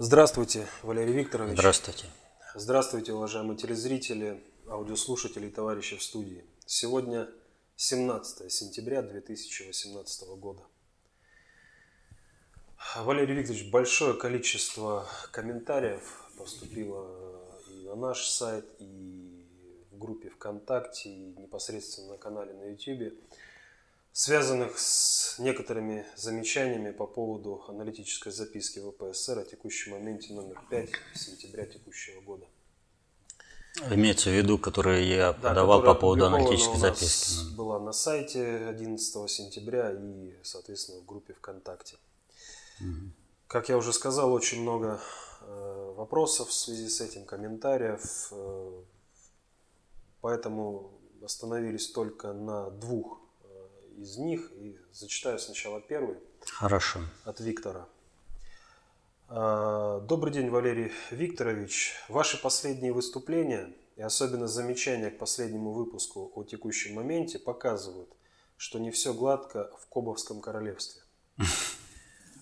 Здравствуйте, Валерий Викторович. Здравствуйте. Здравствуйте, уважаемые телезрители, аудиослушатели и товарищи в студии. Сегодня 17 сентября 2018 года. Валерий Викторович, большое количество комментариев поступило и на наш сайт, и в группе ВКонтакте, и непосредственно на канале на YouTube связанных с некоторыми замечаниями по поводу аналитической записки ВПСР о текущем моменте номер 5 сентября текущего года. Имеется в виду, которые я да, подавал по поводу аналитической записки. Была на сайте 11 сентября и, соответственно, в группе ВКонтакте. Угу. Как я уже сказал, очень много э, вопросов в связи с этим, комментариев. Э, поэтому остановились только на двух из них и зачитаю сначала первый. Хорошо. От Виктора. А, Добрый день, Валерий Викторович. Ваши последние выступления и особенно замечания к последнему выпуску о текущем моменте показывают, что не все гладко в Кобовском королевстве.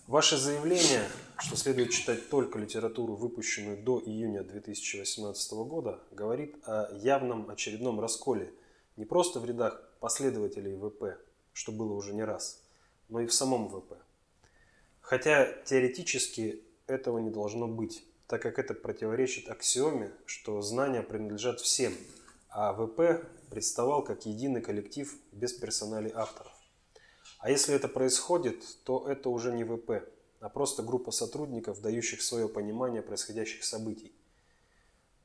Ваше заявление, что следует читать только литературу, выпущенную до июня 2018 года, говорит о явном очередном расколе не просто в рядах последователей ВП, что было уже не раз, но и в самом ВП. Хотя теоретически этого не должно быть, так как это противоречит аксиоме, что знания принадлежат всем, а ВП представал как единый коллектив без персоналей авторов. А если это происходит, то это уже не ВП, а просто группа сотрудников, дающих свое понимание происходящих событий –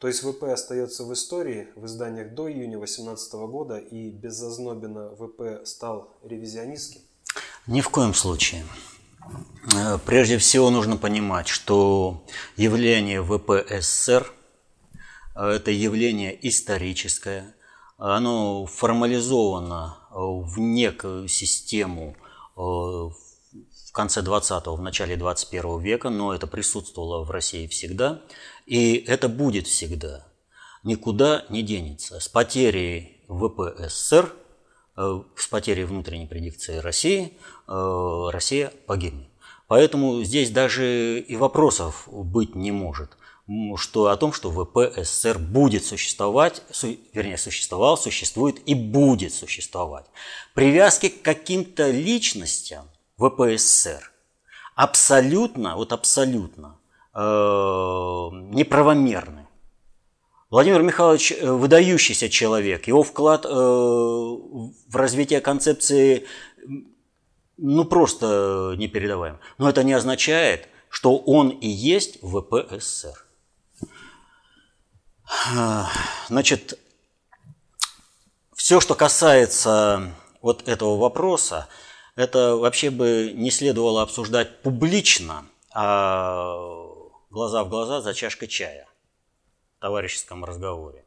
то есть ВП остается в истории, в изданиях до июня 2018 года и без ВП стал ревизионистским? Ни в коем случае. Э, прежде всего нужно понимать, что явление ВП СССР э, – это явление историческое, оно формализовано в некую систему э, в конце 20-го, в начале 21 века, но это присутствовало в России всегда – и это будет всегда. Никуда не денется. С потерей ВПСР, э, с потерей внутренней предикции России, э, Россия погибнет. Поэтому здесь даже и вопросов быть не может что о том, что ВПСР будет существовать, су, вернее, существовал, существует и будет существовать. Привязки к каким-то личностям ВПСР абсолютно, вот абсолютно неправомерны. Владимир Михайлович э, выдающийся человек, его вклад э, в развитие концепции ну просто непередаваем. Но это не означает, что он и есть ВПСР. Значит, все, что касается вот этого вопроса, это вообще бы не следовало обсуждать публично, а глаза в глаза за чашкой чая в товарищеском разговоре.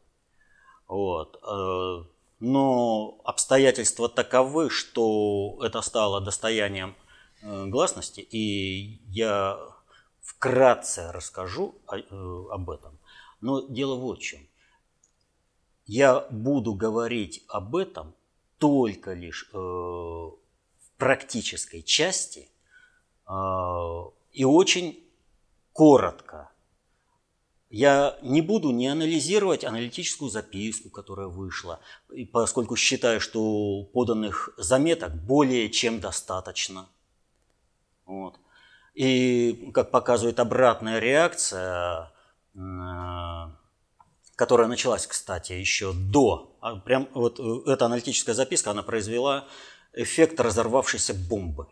Вот. Э, но обстоятельства таковы, что это стало достоянием э, гласности, и я вкратце расскажу э, об этом. Но дело вот в чем. Я буду говорить об этом только лишь в практической части и очень коротко. Я не буду не анализировать аналитическую записку, которая вышла, поскольку считаю, что поданных заметок более чем достаточно. Вот. И, как показывает обратная реакция, которая началась, кстати, еще до, а прям вот э, эта аналитическая записка, она произвела эффект разорвавшейся бомбы.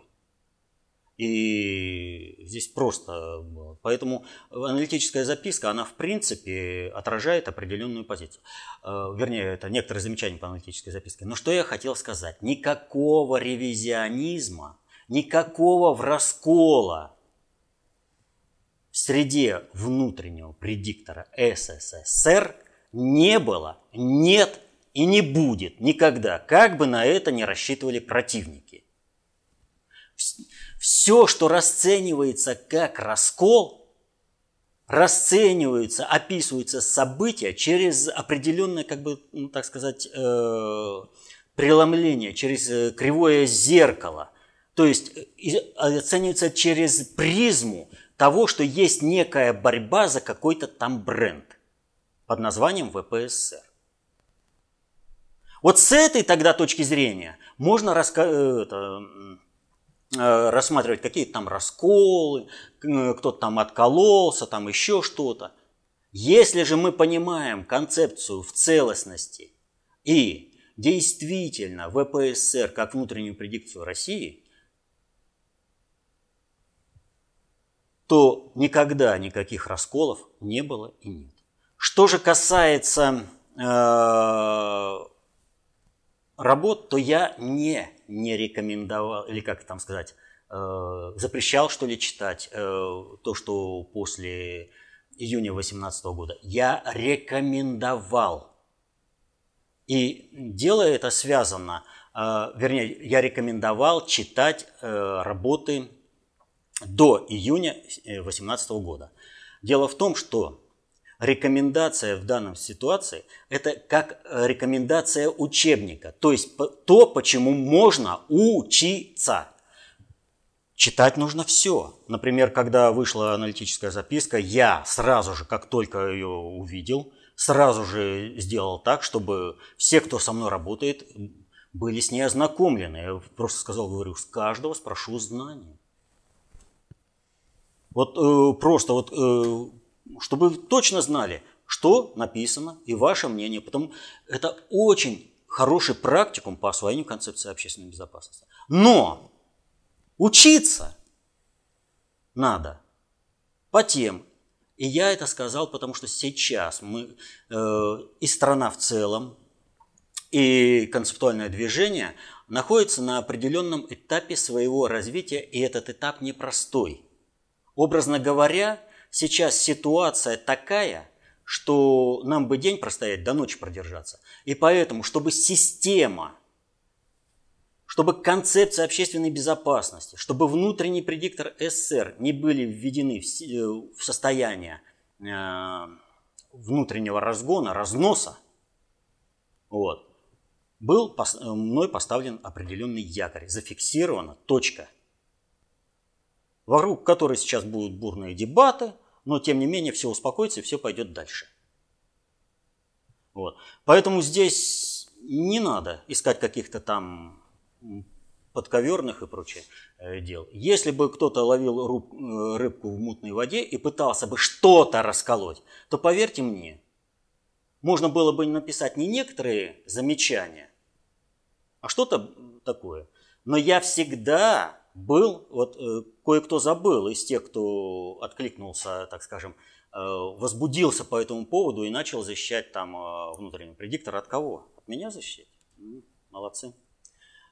И здесь просто Поэтому аналитическая записка, она в принципе отражает определенную позицию. Э, вернее, это некоторые замечания по аналитической записке. Но что я хотел сказать? Никакого ревизионизма, никакого в раскола в среде внутреннего предиктора СССР не было, нет и не будет никогда, как бы на это не рассчитывали противники. Все, что расценивается как раскол, расцениваются, описываются события через определенное, как бы, ну, так сказать, э, преломление, через э, кривое зеркало. То есть э, оценивается через призму того, что есть некая борьба за какой-то там бренд под названием ВПСР. Вот с этой тогда точки зрения можно раска- рассматривать какие-то там расколы, кто-то там откололся, там еще что-то. Если же мы понимаем концепцию в целостности и действительно ВПСР как внутреннюю предикцию России, то никогда никаких расколов не было и нет. Что же касается э, работ, то я не, не рекомендовал, или как там сказать, э, запрещал, что ли, читать э, то, что после июня 2018 года. Я рекомендовал. И дело это связано, э, вернее, я рекомендовал читать работы до июня 2018 года. Дело в том, что рекомендация в данной ситуации – это как рекомендация учебника, то есть то, почему можно учиться. Читать нужно все. Например, когда вышла аналитическая записка, я сразу же, как только ее увидел, сразу же сделал так, чтобы все, кто со мной работает, были с ней ознакомлены. Я просто сказал, говорю, с каждого спрошу знаний. Вот э, просто вот, э, чтобы вы точно знали, что написано и ваше мнение. Потому это очень хороший практикум по освоению концепции общественной безопасности. Но Учиться надо по тем. И я это сказал, потому что сейчас мы э, и страна в целом, и концептуальное движение находится на определенном этапе своего развития, и этот этап непростой. Образно говоря, сейчас ситуация такая, что нам бы день простоять, до ночи продержаться. И поэтому, чтобы система – чтобы концепция общественной безопасности, чтобы внутренний предиктор СССР не были введены в э, состояние э, внутреннего разгона, разноса, вот, был мной поставлен определенный якорь, зафиксирована точка, вокруг которой сейчас будут бурные дебаты, но тем не менее все успокоится и все пойдет дальше. Вот. Поэтому здесь не надо искать каких-то там подковерных и прочее э, дел. Если бы кто-то ловил э, рыбку в мутной воде и пытался бы что-то расколоть, то поверьте мне, можно было бы написать не некоторые замечания, а что-то такое. Но я всегда был, вот э, кое-кто забыл из тех, кто откликнулся, так скажем, возбудился по этому поводу и начал защищать там внутренний предиктор. От кого? От меня защищать? Молодцы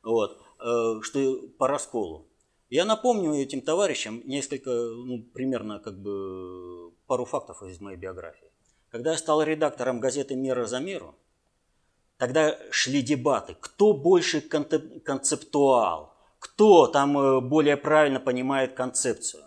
вот, э, что по расколу. Я напомню этим товарищам несколько, ну, примерно как бы пару фактов из моей биографии. Когда я стал редактором газеты «Мера за меру», тогда шли дебаты, кто больше концептуал, кто там э, более правильно понимает концепцию.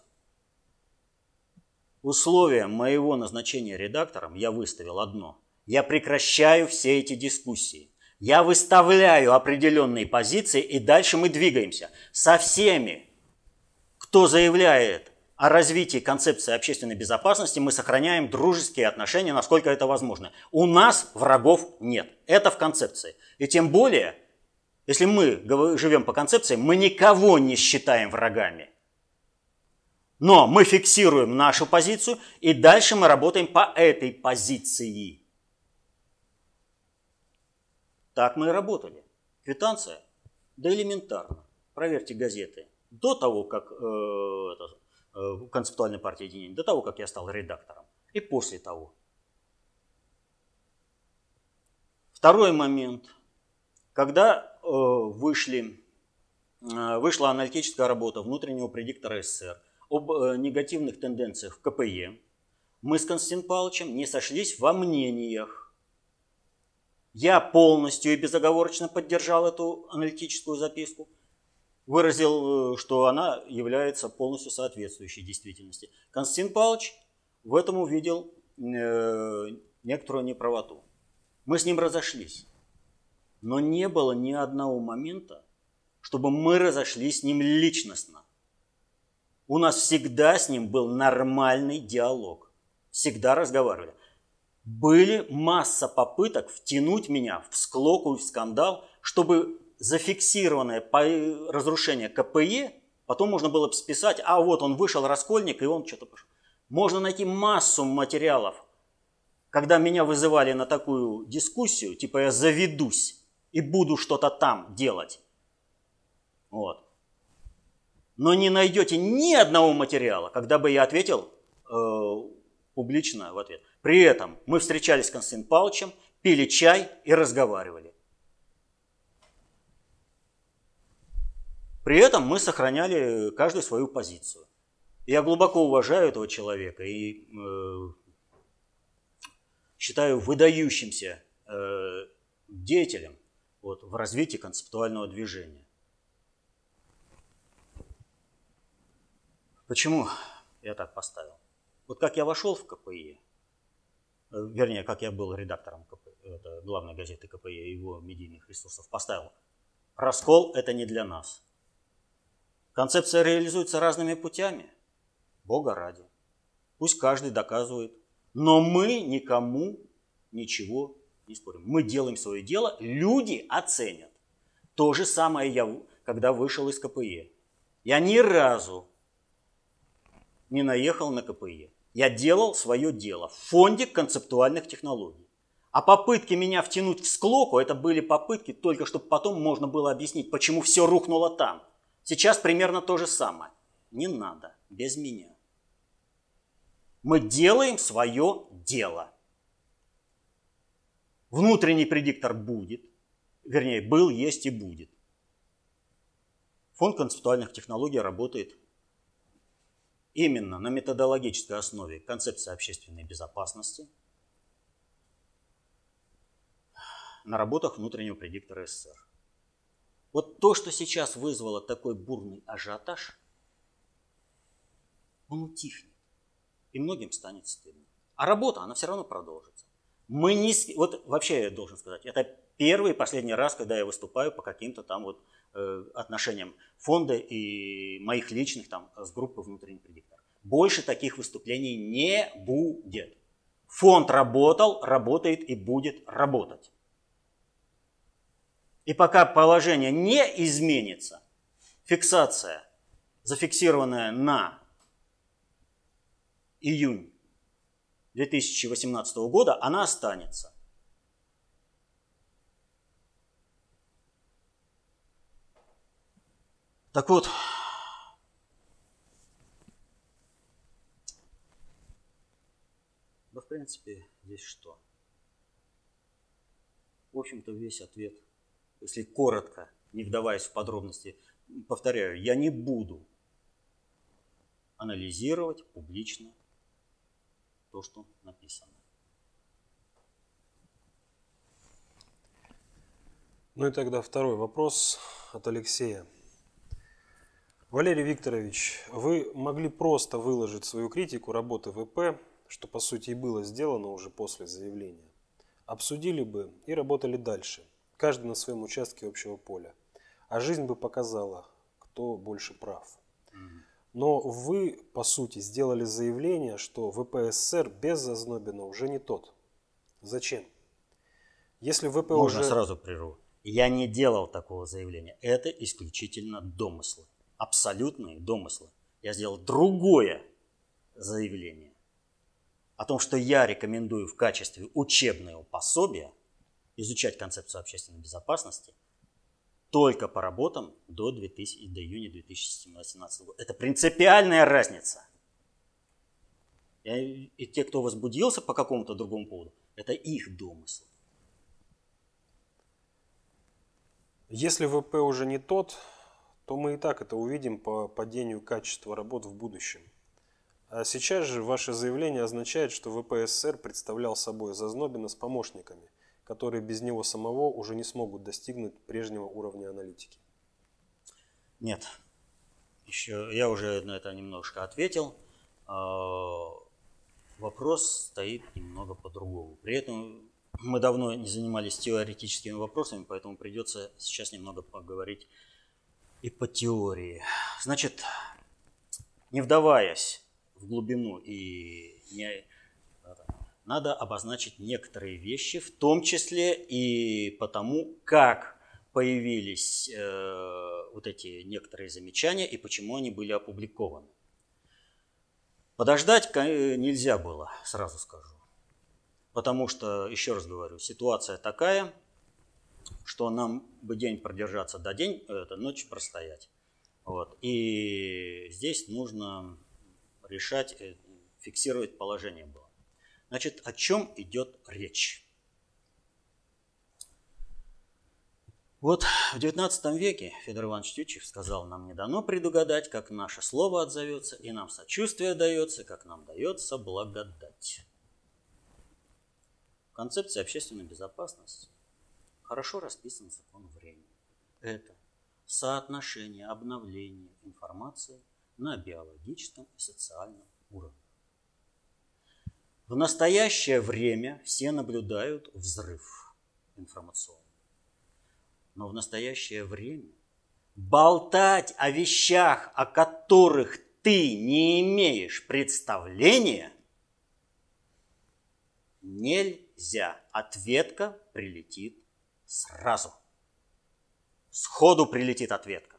Условием моего назначения редактором я выставил одно. Я прекращаю все эти дискуссии. Я выставляю определенные позиции, и дальше мы двигаемся. Со всеми, кто заявляет о развитии концепции общественной безопасности, мы сохраняем дружеские отношения, насколько это возможно. У нас врагов нет. Это в концепции. И тем более, если мы живем по концепции, мы никого не считаем врагами. Но мы фиксируем нашу позицию, и дальше мы работаем по этой позиции. Так мы и работали. Квитанция? Да элементарно. Проверьте газеты. До того, как э, э, концептуальной партии единения, до того, как я стал редактором. И после того. Второй момент. Когда вышли, э, вышла аналитическая работа внутреннего предиктора СССР об э, негативных тенденциях в КПЕ, мы с Константином Павловичем не сошлись во мнениях я полностью и безоговорочно поддержал эту аналитическую записку, выразил, э, что она является полностью соответствующей действительности. Константин Павлович в этом увидел э, некоторую неправоту. Мы с ним разошлись. Но не было ни одного момента, чтобы мы разошлись с ним личностно. У нас всегда с ним был нормальный диалог. Всегда разговаривали. Были масса попыток втянуть меня в склоку и в скандал, чтобы зафиксированное разрушение КПЕ потом можно было бы списать, а вот он вышел, раскольник, и он что-то пошел. Можно найти массу материалов, когда меня вызывали на такую дискуссию, типа я заведусь и буду что-то там делать. Вот. Но не найдете ни одного материала, когда бы я ответил э, публично в ответ. При этом мы встречались с Константином Павловичем, пили чай и разговаривали. При этом мы сохраняли каждый свою позицию. Я глубоко уважаю этого человека и э, считаю выдающимся э, деятелем вот, в развитии концептуального движения. Почему я так поставил? Вот как я вошел в КПИ, э, вернее, как я был редактором КП, это главной газеты КПИ и его медийных ресурсов, поставил. Раскол – это не для нас. Концепция реализуется разными путями. Бога ради. Пусть каждый доказывает. Но мы никому ничего не спорим. Мы делаем свое дело, люди оценят. То же самое я, когда вышел из КПЕ. Я ни разу не наехал на КПЕ. Я делал свое дело в фонде концептуальных технологий. А попытки меня втянуть в склоку, это были попытки только, чтобы потом можно было объяснить, почему все рухнуло там. Сейчас примерно то же самое. Не надо, без меня. Мы делаем свое дело. Внутренний предиктор будет, вернее, был, есть и будет. Фонд концептуальных технологий работает именно на методологической основе концепции общественной безопасности, на работах внутреннего предиктора СССР. Вот то, что сейчас вызвало такой бурный ажиотаж, он утихнет. И многим станет стыдно. А работа, она все равно продолжится. Мы не... Вот вообще я должен сказать, это первый и последний раз, когда я выступаю по каким-то там вот э, отношениям фонда и моих личных там с группы внутренний предиктор. Больше таких выступлений не будет. Фонд работал, работает и будет работать. И пока положение не изменится, фиксация, зафиксированная на июнь 2018 года, она останется. Так вот, да в принципе здесь что? В общем-то весь ответ – если коротко, не вдаваясь в подробности, повторяю, я не буду анализировать публично то, что написано. Ну и тогда второй вопрос от Алексея. Валерий Викторович, вы могли просто выложить свою критику работы ВП, что по сути и было сделано уже после заявления. Обсудили бы и работали дальше каждый на своем участке общего поля. А жизнь бы показала, кто больше прав. Но вы, по сути, сделали заявление, что ВПСР без Зазнобина уже не тот. Зачем? Если ВП Можно уже... сразу прерву. Я не делал такого заявления. Это исключительно домыслы. Абсолютные домыслы. Я сделал другое заявление. О том, что я рекомендую в качестве учебного пособия – изучать концепцию общественной безопасности только по работам до, 2000, до июня 2017 года. Это принципиальная разница. И те, кто возбудился по какому-то другому поводу, это их домысл. Если ВП уже не тот, то мы и так это увидим по падению качества работ в будущем. А сейчас же ваше заявление означает, что ВПСР представлял собой Зазнобина с помощниками – которые без него самого уже не смогут достигнуть прежнего уровня аналитики? Нет. Еще я уже на это немножко ответил. А, вопрос стоит немного по-другому. При этом мы давно не занимались теоретическими вопросами, поэтому придется сейчас немного поговорить и по теории. Значит, не вдаваясь в глубину и не, надо обозначить некоторые вещи, в том числе и потому, как появились э, вот эти некоторые замечания и почему они были опубликованы. Подождать нельзя было, сразу скажу. Потому что, еще раз говорю, ситуация такая, что нам бы день продержаться до день, это ночь простоять. Вот. И здесь нужно решать, э, фиксировать положение было. Значит, о чем идет речь? Вот в XIX веке Федор Иванович Тютчев сказал, нам не дано предугадать, как наше слово отзовется, и нам сочувствие дается, как нам дается благодать. В концепции общественной безопасности хорошо расписан закон времени. Это соотношение обновления информации на биологическом и социальном уровне. В настоящее время все наблюдают взрыв информационный. Но в настоящее время болтать о вещах, о которых ты не имеешь представления, нельзя. Ответка прилетит сразу. Сходу прилетит ответка.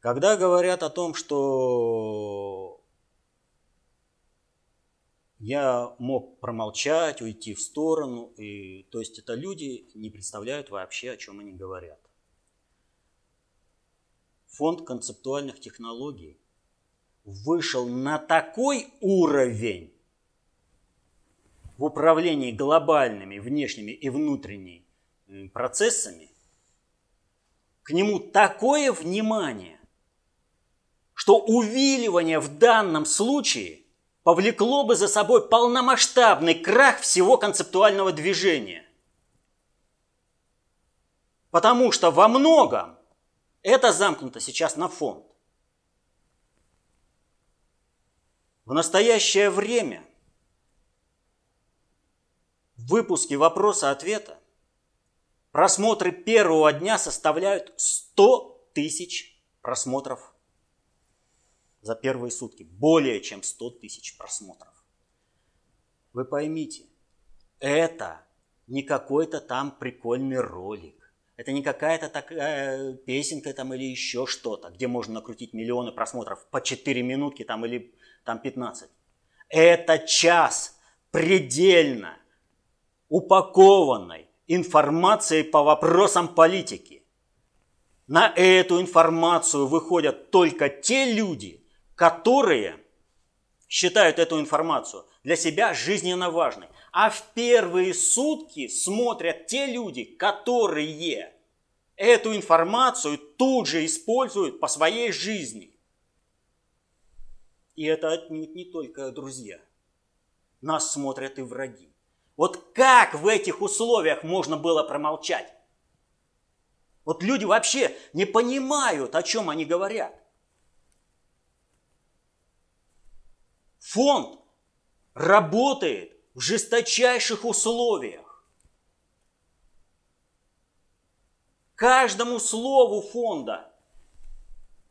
Когда говорят о том, что я мог промолчать, уйти в сторону, и, то есть это люди не представляют вообще, о чем они говорят. Фонд концептуальных технологий вышел на такой уровень в управлении глобальными внешними и внутренними процессами, к нему такое внимание, что увиливание в данном случае повлекло бы за собой полномасштабный крах всего концептуального движения. Потому что во многом это замкнуто сейчас на фонд. В настоящее время в выпуске вопроса-ответа просмотры первого дня составляют 100 тысяч просмотров за первые сутки. Более чем 100 тысяч просмотров. Вы поймите, это не какой-то там прикольный ролик. Это не какая-то такая песенка там или еще что-то, где можно накрутить миллионы просмотров по 4 минутки там или там 15. Это час предельно упакованной информацией по вопросам политики. На эту информацию выходят только те люди, которые считают эту информацию для себя жизненно важной. А в первые сутки смотрят те люди, которые эту информацию тут же используют по своей жизни. И это отнюдь не только друзья. Нас смотрят и враги. Вот как в этих условиях можно было промолчать? Вот люди вообще не понимают, о чем они говорят. Фонд работает в жесточайших условиях. Каждому слову фонда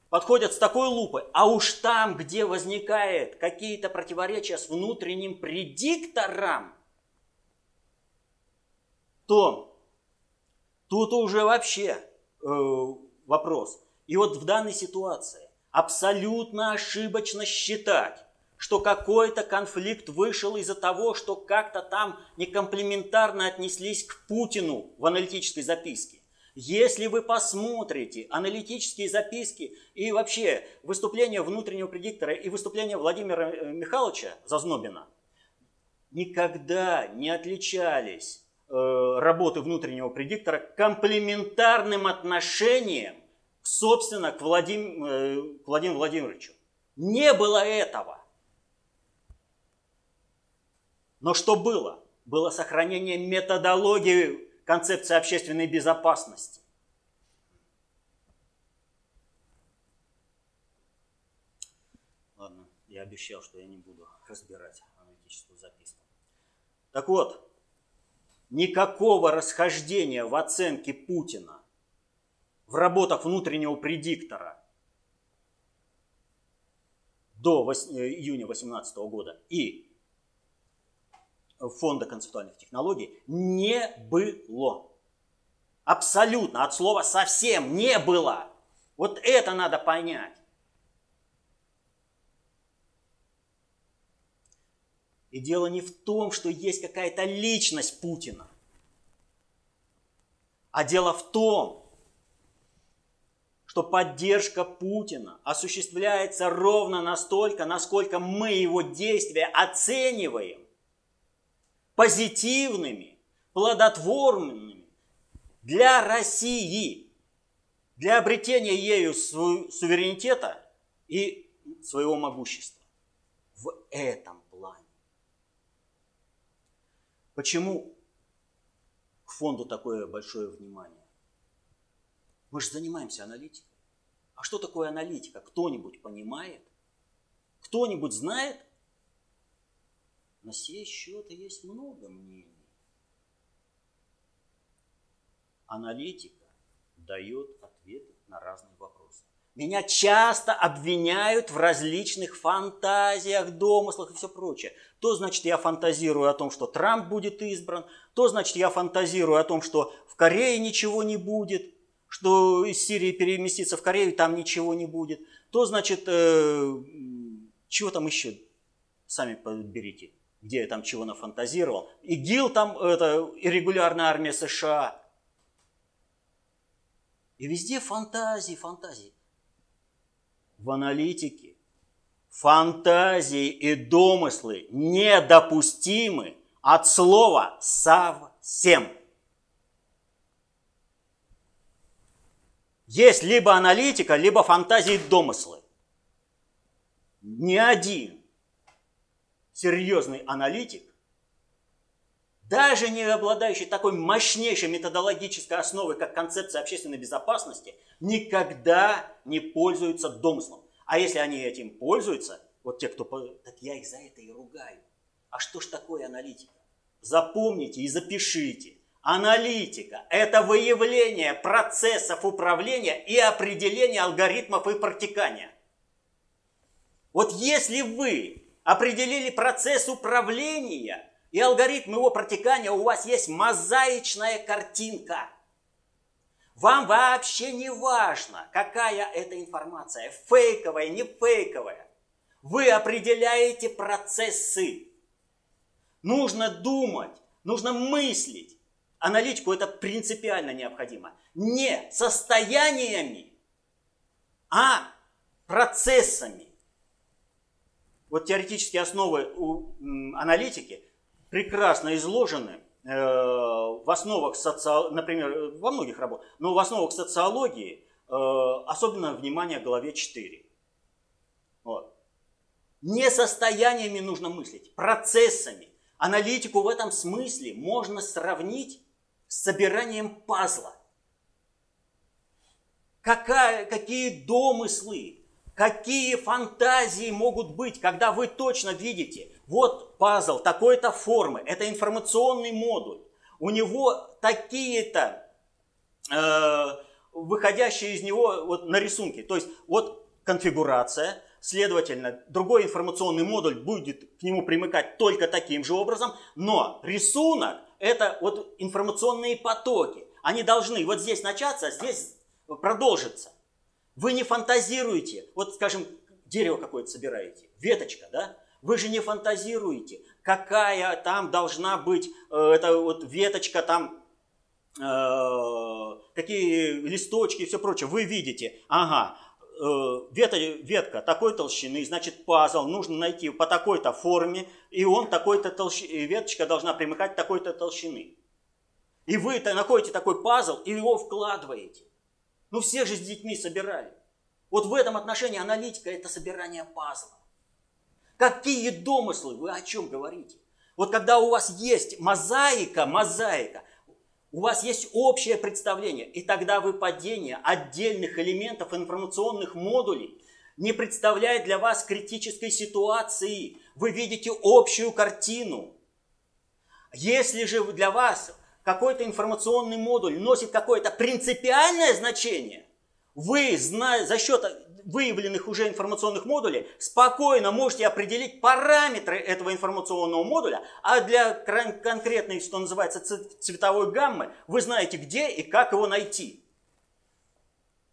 подходят с такой лупой, а уж там, где возникает какие-то противоречия с внутренним предиктором, то тут уже вообще э, вопрос. И вот в данной ситуации абсолютно ошибочно считать, что какой-то конфликт вышел из-за того, что как-то там некомплементарно отнеслись к Путину в аналитической записке. Если вы посмотрите аналитические записки и вообще выступление внутреннего предиктора и выступление Владимира э, Михайловича Зазнобина, никогда не отличались э, работы внутреннего предиктора комплементарным отношением, собственно, к, Владим, э, к Владимиру Владимировичу. Не было этого. Но что было? Было сохранение методологии концепции общественной безопасности. Ладно, я обещал, что я не буду разбирать аналитическую записку. Так вот, никакого расхождения в оценке Путина в работах внутреннего предиктора до июня 2018 года и Фонда концептуальных технологий не было. Абсолютно, от слова совсем не было. Вот это надо понять. И дело не в том, что есть какая-то личность Путина, а дело в том, что поддержка Путина осуществляется ровно настолько, насколько мы его действия оцениваем позитивными, плодотворными для России, для обретения ею суверенитета и своего могущества. В этом плане. Почему к фонду такое большое внимание? Мы же занимаемся аналитикой. А что такое аналитика? Кто-нибудь понимает? Кто-нибудь знает? На сей счет есть много мнений. Аналитика дает ответы на разные вопросы. Меня часто обвиняют в различных фантазиях, домыслах и все прочее. То значит, я фантазирую о том, что Трамп будет избран, то значит, я фантазирую о том, что в Корее ничего не будет, что из Сирии переместиться в Корею, там ничего не будет, то значит, э, чего там еще? Сами подберите, где я там чего нафантазировал. ИГИЛ там, это регулярная армия США. И везде фантазии, фантазии. В аналитике фантазии и домыслы недопустимы от слова «совсем». Есть либо аналитика, либо фантазии и домыслы. Ни один серьезный аналитик, даже не обладающий такой мощнейшей методологической основой, как концепция общественной безопасности, никогда не пользуется домыслом. А если они этим пользуются, вот те, кто... Так я их за это и ругаю. А что ж такое аналитика? Запомните и запишите. Аналитика – это выявление процессов управления и определение алгоритмов и протекания. Вот если вы определили процесс управления и алгоритм его протекания, у вас есть мозаичная картинка. Вам вообще не важно, какая это информация, фейковая, не фейковая. Вы определяете процессы. Нужно думать, нужно мыслить, аналитику это принципиально необходимо. Не состояниями, а процессами. Вот теоретические основы у аналитики прекрасно изложены э, в основах социологии, например, во многих работах, но в основах социологии э, особенно внимание главе 4. Вот. Не состояниями нужно мыслить, процессами. Аналитику в этом смысле можно сравнить с собиранием пазла. Какая, какие домыслы, какие фантазии могут быть, когда вы точно видите, вот пазл такой-то формы, это информационный модуль, у него такие-то э, выходящие из него вот на рисунке, то есть вот конфигурация, следовательно, другой информационный модуль будет к нему примыкать только таким же образом, но рисунок это вот информационные потоки. Они должны вот здесь начаться, а здесь продолжиться. Вы не фантазируете, вот скажем, дерево какое-то собираете, веточка, да? Вы же не фантазируете, какая там должна быть э, эта вот веточка там, э, какие листочки и все прочее. Вы видите, ага, Э, ветка, ветка такой толщины, значит пазл нужно найти по такой-то форме, и он такой-то толщины, веточка должна примыкать такой-то толщины. И вы находите такой пазл и его вкладываете. Ну все же с детьми собирали. Вот в этом отношении аналитика это собирание пазла. Какие домыслы, вы о чем говорите? Вот когда у вас есть мозаика, мозаика, у вас есть общее представление, и тогда выпадение отдельных элементов информационных модулей не представляет для вас критической ситуации. Вы видите общую картину. Если же для вас какой-то информационный модуль носит какое-то принципиальное значение, вы, за счет выявленных уже информационных модулей спокойно можете определить параметры этого информационного модуля, а для конкретной, что называется, цветовой гаммы, вы знаете, где и как его найти.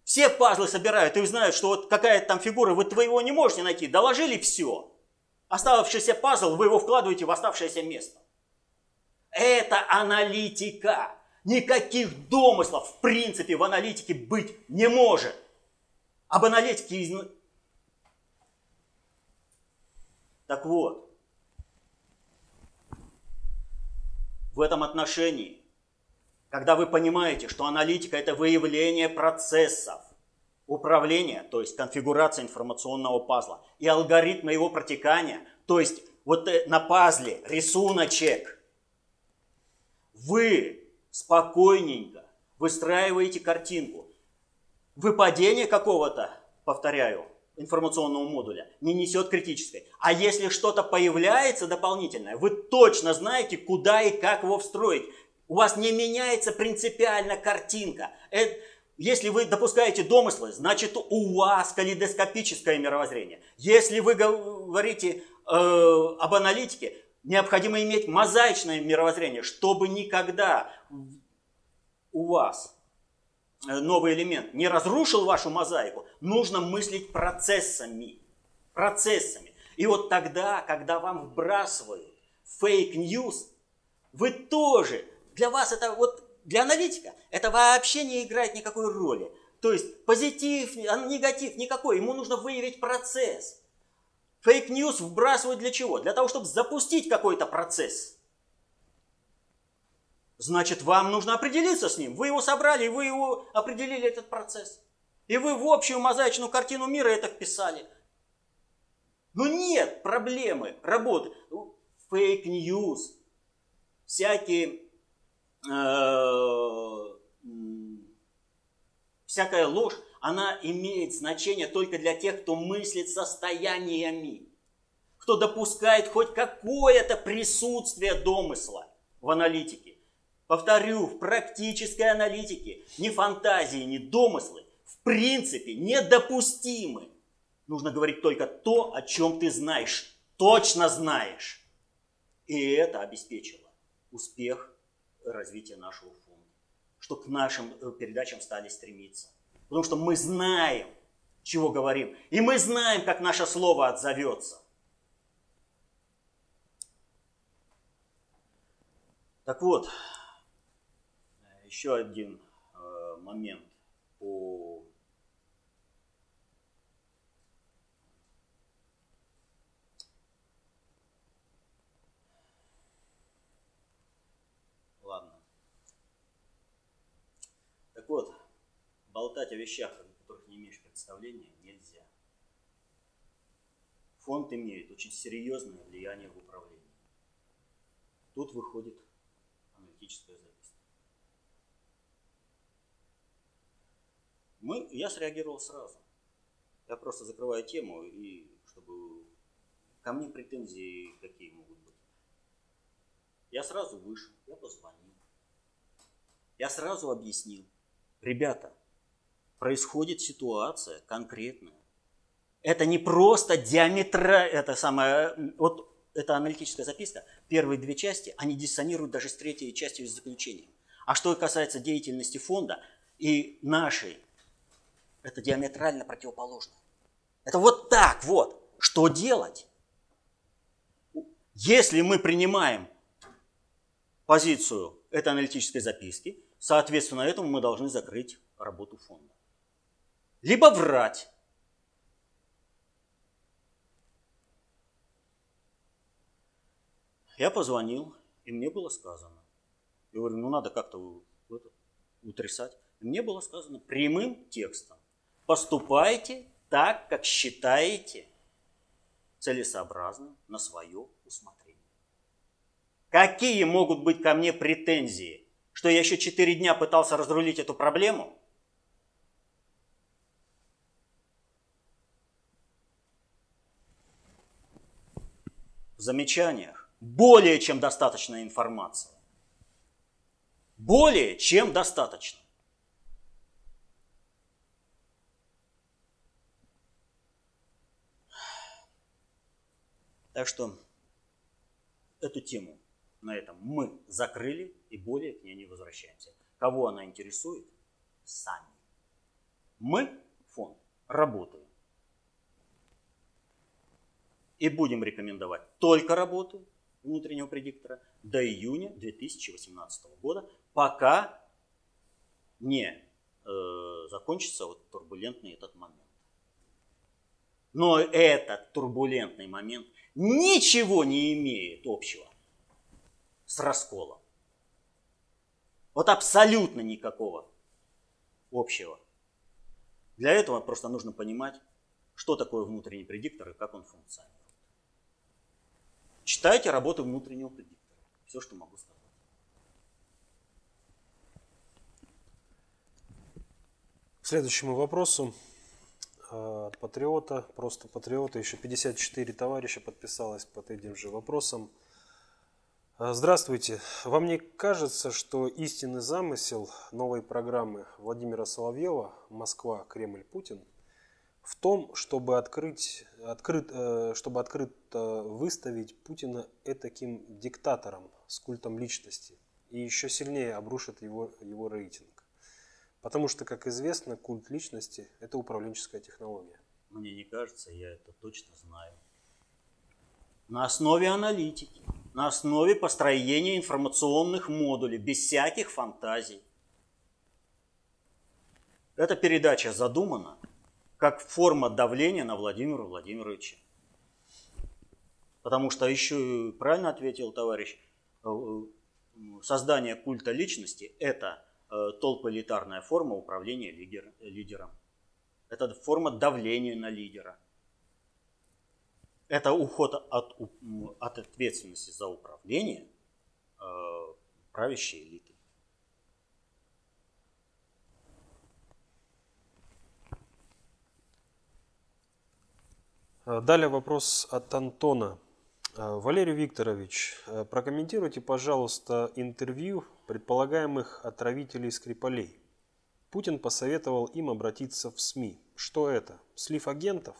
Все пазлы собирают и знают, что вот какая-то там фигура, вы твоего не можете найти, доложили все. Оставшийся пазл вы его вкладываете в оставшееся место. Это аналитика. Никаких домыслов в принципе в аналитике быть не может. Об аналитике... Так вот, в этом отношении, когда вы понимаете, что аналитика – это выявление процессов, управления, то есть конфигурация информационного пазла, и алгоритмы его протекания, то есть вот э, на пазле рисуночек, вы спокойненько выстраиваете картинку. Выпадение какого-то, повторяю, информационного модуля не несет критической. А если что-то появляется дополнительное, вы точно знаете, куда и как его встроить. У вас не меняется принципиально картинка. Это, если вы допускаете домыслы, значит у вас калейдоскопическое мировоззрение. Если вы говорите э, об аналитике, необходимо иметь мозаичное мировоззрение, чтобы никогда у вас э, новый элемент не разрушил вашу мозаику, нужно мыслить процессами. Процессами. И вот тогда, когда вам вбрасывают fake news, вы тоже, для вас это вот, для аналитика, это вообще не играет никакой роли. То есть позитив, негатив никакой, ему нужно выявить процесс. Fake news вбрасывают для чего? Для того, чтобы запустить какой-то процесс. Значит, вам нужно определиться с ним. Вы его собрали, вы его определили, этот процесс. И вы в общую мозаичную картину мира это вписали. Но нет проблемы работы. Fake news, всякие, э, всякая ложь, она имеет значение только для тех, кто мыслит состояниями, кто допускает хоть какое-то присутствие домысла в аналитике. Повторю, в практической аналитике ни фантазии, ни домыслы в принципе недопустимы. Нужно говорить только то, о чем ты знаешь, точно знаешь. И это обеспечило успех развития нашего фонда, что к нашим э, передачам стали стремиться. Потому что мы знаем, чего говорим. И мы знаем, как наше слово отзовется. Так вот, еще один э, момент по Ладно. Так вот, болтать о вещах, о которых не имеешь представления, нельзя. Фонд имеет очень серьезное влияние в управлении. Тут выходит аналитическая запись. Мы, я среагировал сразу. Я просто закрываю тему, и чтобы ко мне претензии какие могут быть. Я сразу вышел, я позвонил. Я сразу объяснил. Ребята, происходит ситуация конкретная. Это не просто диаметра, это самое, вот эта аналитическая записка, первые две части, они диссонируют даже с третьей частью с заключением. А что касается деятельности фонда и нашей, это диаметрально противоположно. Это вот так вот. Что делать? Если мы принимаем позицию этой аналитической записки, соответственно этому мы должны закрыть работу фонда либо врать. Я позвонил, и мне было сказано. Я говорю, ну надо как-то утрясать. И мне было сказано прямым текстом. Поступайте так, как считаете целесообразным на свое усмотрение. Какие могут быть ко мне претензии? Что я еще четыре дня пытался разрулить эту проблему? замечаниях более чем достаточная информация. Более чем достаточно. Так что эту тему на этом мы закрыли и более к ней не возвращаемся. Кого она интересует? Сами. Мы, фонд, работаем. И будем рекомендовать только работу внутреннего предиктора до июня 2018 года, пока не э, закончится вот турбулентный этот момент. Но этот турбулентный момент ничего не имеет общего с расколом. Вот абсолютно никакого общего. Для этого просто нужно понимать, что такое внутренний предиктор и как он функционирует. Читайте работы внутреннего предиктора. Все, что могу сказать. следующему вопросу э, от патриота, просто патриота, еще 54 товарища подписалось под этим же вопросом. Э, здравствуйте. Вам не кажется, что истинный замысел новой программы Владимира Соловьева «Москва, Кремль, Путин» в том, чтобы, открыть, открыт, э, чтобы открыто выставить Путина этаким диктатором с культом личности и еще сильнее обрушит его, его рейтинг? Потому что, как известно, культ личности – это управленческая технология. Мне не кажется, я это точно знаю. На основе аналитики, на основе построения информационных модулей, без всяких фантазий. Эта передача задумана как форма давления на Владимира Владимировича. Потому что еще правильно ответил товарищ, э, э, создание культа личности – это Э, толполитарная форма управления лидер, лидером. Это форма давления на лидера. Это уход от, от ответственности за управление правящей элиты. Далее вопрос от Антона. Э, Валерий Викторович, э, прокомментируйте, пожалуйста, интервью предполагаемых отравителей Скрипалей. Путин посоветовал им обратиться в СМИ. Что это? Слив агентов?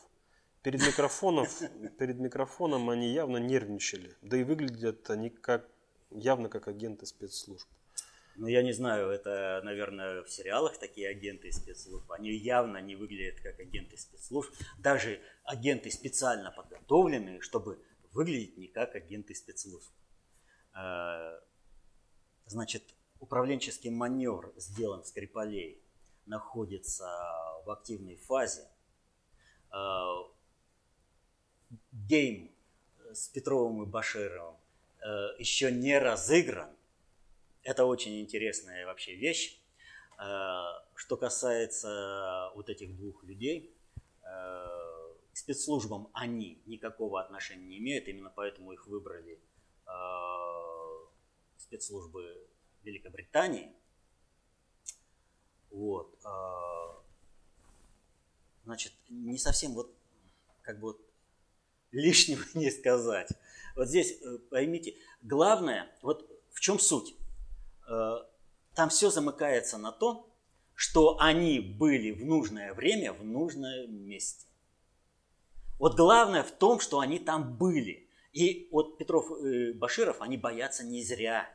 Перед, микрофонов, перед микрофоном они явно нервничали. Да и выглядят они как, явно как агенты спецслужб. Ну, я не знаю, это, наверное, в сериалах такие агенты спецслужб. Они явно не выглядят как агенты спецслужб. Даже агенты специально подготовленные, чтобы выглядеть не как агенты спецслужб. Э, значит, управленческий маневр сделан Скрипалей, находится в активной фазе. Э, гейм с Петровым и Башировым э, еще не разыгран. Это очень интересная вообще вещь. Что касается вот этих двух людей, к спецслужбам они никакого отношения не имеют, именно поэтому их выбрали э, спецслужбы Великобритании. Вот. Э, значит, не совсем вот как бы вот лишнего не сказать. Вот здесь э, поймите, главное, вот в чем суть? Э, там все замыкается на то, что они были в нужное время в нужном месте. Вот главное в том, что они там были. И вот Петров и Баширов, они боятся не зря.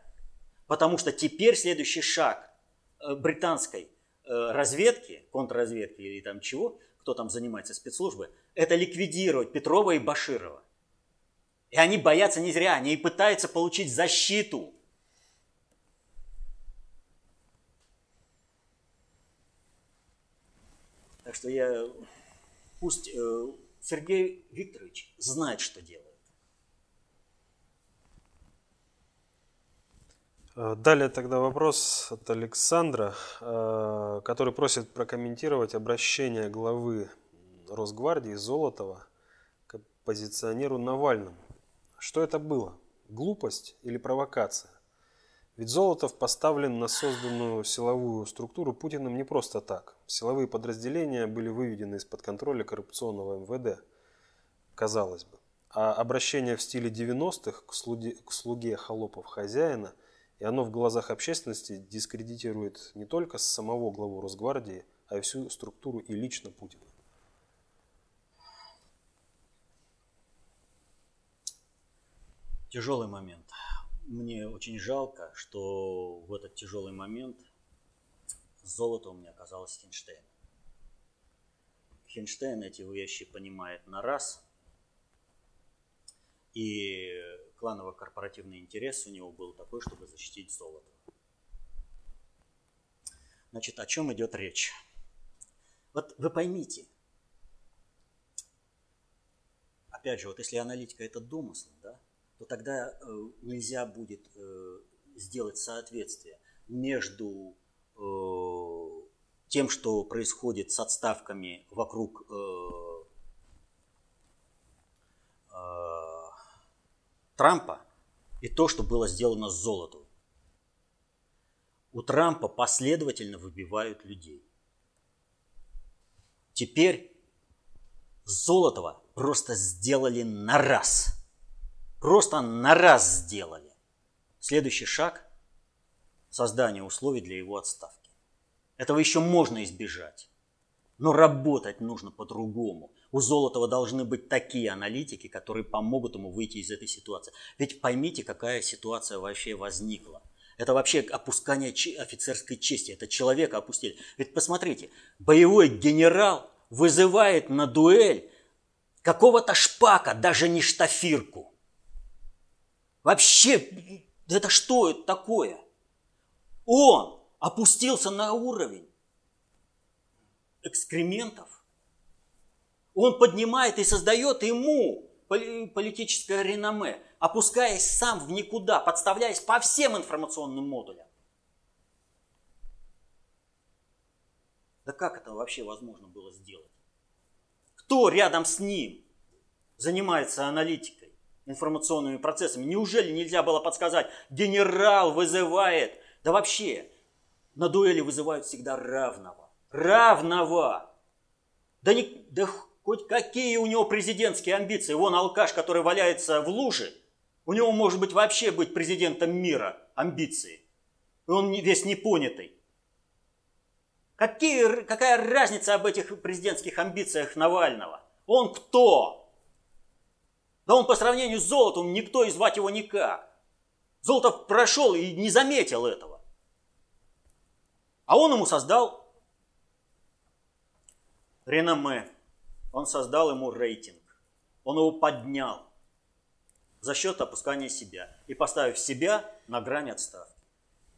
Потому что теперь следующий шаг э, британской э, разведки, контрразведки или там чего, кто там занимается спецслужбой, это ликвидировать Петрова и Баширова. И они боятся не зря, они пытаются получить защиту. Что я пусть э, Сергей Викторович знает, что делает. Э, далее тогда вопрос от Александра, э, который просит прокомментировать обращение главы Росгвардии Золотова к позиционеру Навальному. Что это было? Глупость или провокация? Ведь Золотов поставлен на созданную силовую структуру Путиным не просто так. Силовые подразделения были выведены из-под контроля коррупционного МВД, казалось бы. А обращение в стиле 90-х к слуге, к слуге холопов хозяина, и оно в глазах общественности дискредитирует не только самого главу Росгвардии, а и всю структуру и лично Путина. тяжелый момент. Мне очень жалко, что в этот тяжелый момент золото у меня оказалось Хинштейн. Хинштейн эти вещи понимает на раз. И кланово-корпоративный интерес у него был такой, чтобы защитить золото. Значит, о чем идет речь? Вот вы поймите, опять же, вот если аналитика это домысл, да, то тогда э, нельзя будет э, сделать соответствие между э, тем, что происходит с отставками вокруг Трампа и то, что было сделано с золотом. У Трампа последовательно выбивают людей. Теперь Золотого просто сделали на раз. Просто на раз сделали. Следующий шаг – создание условий для его отставки. Этого еще можно избежать. Но работать нужно по-другому. У Золотого должны быть такие аналитики, которые помогут ему выйти из этой ситуации. Ведь поймите, какая ситуация вообще возникла. Это вообще опускание офицерской чести. Это человека опустили. Ведь посмотрите, боевой генерал вызывает на дуэль какого-то шпака, даже не штафирку. Вообще, это что это такое? Он опустился на уровень экскрементов. Он поднимает и создает ему политическое реноме, опускаясь сам в никуда, подставляясь по всем информационным модулям. Да как это вообще возможно было сделать? Кто рядом с ним занимается аналитикой, информационными процессами? Неужели нельзя было подсказать, генерал вызывает? Да вообще, на дуэли вызывают всегда равного. Равного! Да, не, да хоть какие у него президентские амбиции. Вон алкаш, который валяется в луже, у него может быть вообще быть президентом мира амбиции. И он весь непонятый. Какие, какая разница об этих президентских амбициях Навального? Он кто? Да он по сравнению с Золотом никто и звать его никак. Золотов прошел и не заметил этого. А он ему создал реноме. Он создал ему рейтинг. Он его поднял за счет опускания себя и поставив себя на грань отставки.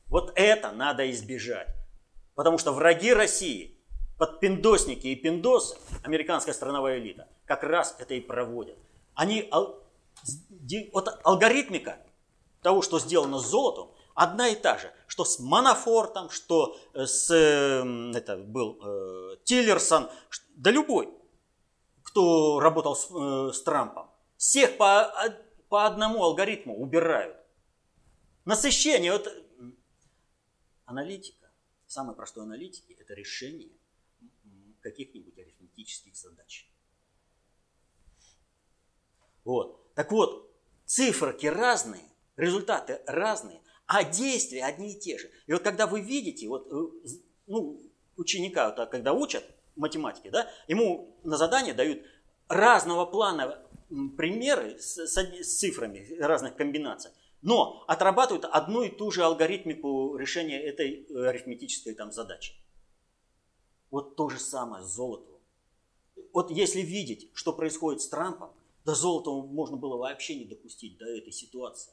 Вот это надо избежать. Потому что враги России, подпиндосники и пиндосы, американская страновая элита, как раз это и проводят. Они, вот алгоритмика того, что сделано с золотом, одна и та же, что с Манафортом, что э, с, эм, это был э, Тиллерсон, да любой, кто работал с, э, с Трампом. Всех по, по одному алгоритму убирают. Насыщение, вот аналитик самой простой аналитики – это решение каких-нибудь арифметических задач. Вот. Так вот, циферки разные, результаты разные, а действия одни и те же. И вот когда вы видите, вот, э, ну, ученика, вот, когда учат математики, да, ему на задание дают разного плана примеры с, с, с цифрами разных комбинаций но отрабатывают одну и ту же алгоритмику решения этой э, арифметической там задачи. Вот то же самое с золотом. Вот если видеть, что происходит с Трампом, до золота можно было вообще не допустить до этой ситуации.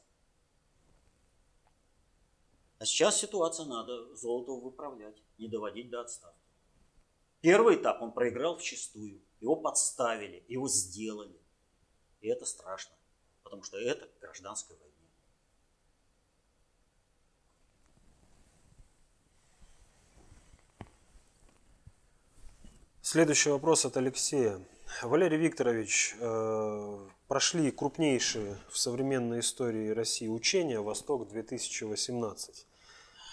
А сейчас ситуация надо золото выправлять, не доводить до отставки. Первый этап он проиграл в чистую. Его подставили, его сделали. И это страшно, потому что это гражданская война. Следующий вопрос от Алексея. Валерий Викторович, э, прошли крупнейшие в современной истории России учения «Восток-2018».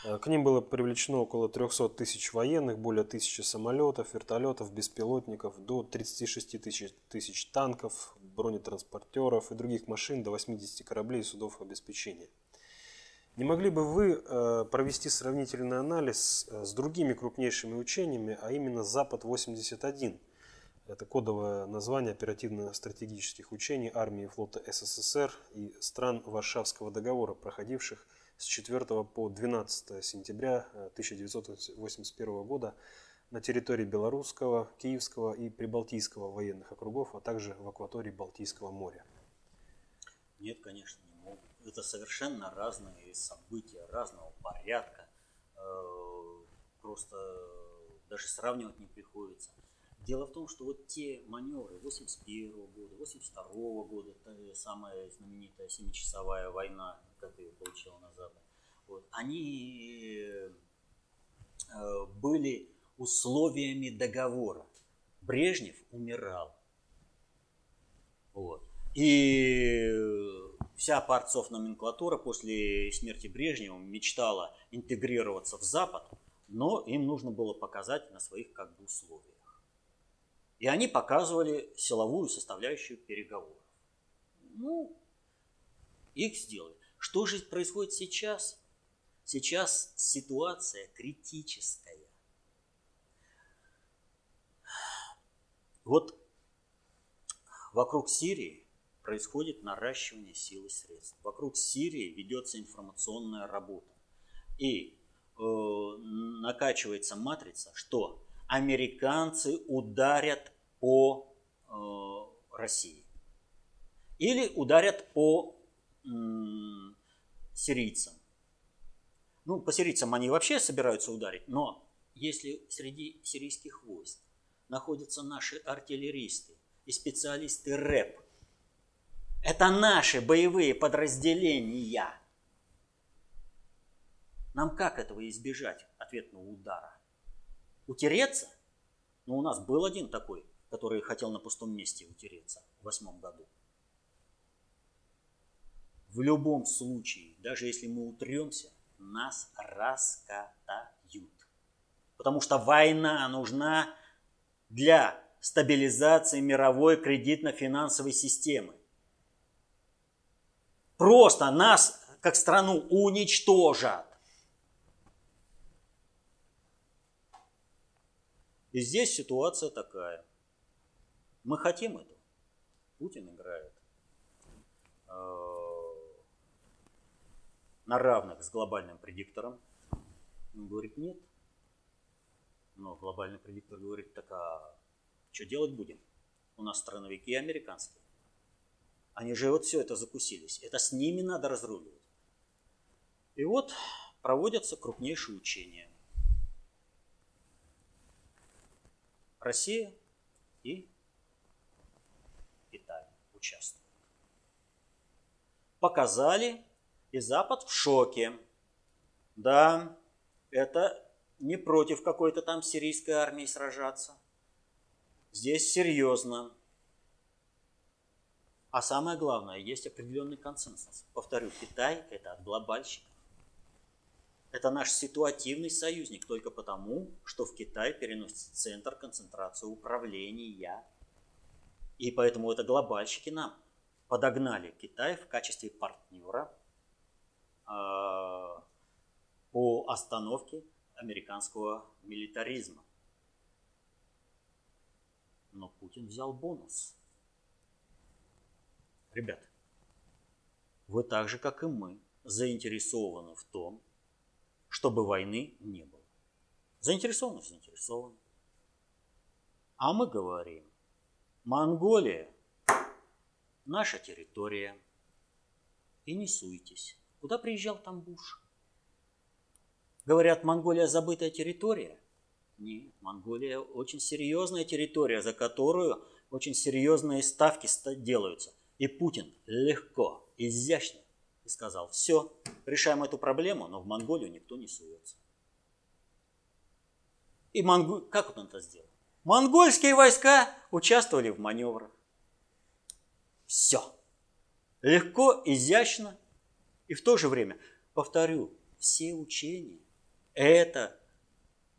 Э, к ним было привлечено около 300 тысяч военных, более тысячи самолетов, вертолетов, беспилотников, до 36 тысяч, тысяч танков, бронетранспортеров и других машин, до 80 кораблей и судов обеспечения – не могли бы вы э, провести сравнительный анализ с другими крупнейшими учениями, а именно Запад-81, Это кодовое название оперативно-стратегических учений армии и флота СССР и стран Варшавского договора, проходивших с 4 по 12 сентября 1981 года на территории Белорусского, Киевского и Прибалтийского военных округов, а также в акватории Балтийского моря. Нет, конечно, не могут. Это совершенно разные события, разного порядка. Э, просто даже сравнивать не приходится. Дело в том, что вот те маневры 81 года, 82 года, самая знаменитая семичасовая война, как ее получила на Запад, вот, они э, были условиями договора. Брежнев умирал. Вот. И вся парцов номенклатура после смерти Брежнева мечтала интегрироваться в Запад, но им нужно было показать на своих как бы условиях. И они показывали силовую составляющую переговоров. Ну, их сделали. Что же происходит сейчас? Сейчас ситуация критическая. Вот вокруг Сирии происходит наращивание сил и средств. Вокруг Сирии ведется информационная работа. И э, накачивается матрица, что американцы ударят по э, России. Или ударят по э, сирийцам. Ну, по сирийцам они вообще собираются ударить, но если среди сирийских войск находятся наши артиллеристы и специалисты РЭП. Это наши боевые подразделения. Нам как этого избежать, ответного удара? Утереться? Ну, у нас был один такой, который хотел на пустом месте утереться в восьмом году. В любом случае, даже если мы утремся, нас раскатают. Потому что война нужна для стабилизации мировой кредитно-финансовой системы. Просто нас, как страну, уничтожат. И здесь ситуация такая. Мы хотим этого. Путин играет э, на равных с глобальным предиктором. Он говорит, нет, но глобальный предиктор говорит, так а что делать будем? У нас страновики американские. Они же вот все это закусились. Это с ними надо разруливать. И вот проводятся крупнейшие учения. Россия и Участвуют. Показали, и Запад в шоке. Да, это не против какой-то там сирийской армии сражаться. Здесь серьезно. А самое главное, есть определенный консенсус. Повторю, Китай – это от глобальщиков. Это наш ситуативный союзник только потому, что в Китай переносится центр концентрации управления. И поэтому это глобальщики нам подогнали Китай в качестве партнера э, по остановке американского милитаризма. Но Путин взял бонус. Ребят, вы так же, как и мы, заинтересованы в том, чтобы войны не было. Заинтересованы, заинтересованы. А мы говорим, Монголия – наша территория. И не суйтесь. Куда приезжал там Буш? Говорят, Монголия забытая территория. Нет, Монголия очень серьезная территория, за которую очень серьезные ставки делаются. И Путин легко, изящно и сказал, все, решаем эту проблему, но в Монголию никто не суется. И Монгол... как он это сделал? Монгольские войска участвовали в маневрах. Все. Легко, изящно и в то же время, повторю, все учения это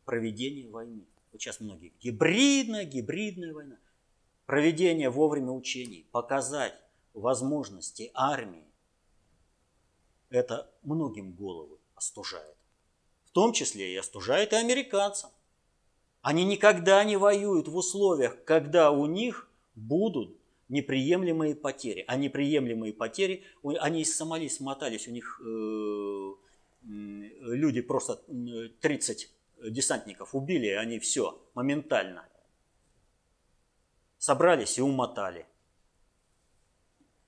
проведение войны. Вот сейчас многие гибридная, гибридная война. Проведение вовремя учений, показать возможности армии, это многим головы остужает. В том числе и остужает и американцам. Они никогда не воюют в условиях, когда у них будут неприемлемые потери. А неприемлемые потери, они из Сомали смотались, у них э, люди просто 30 десантников убили, они все моментально собрались и умотали.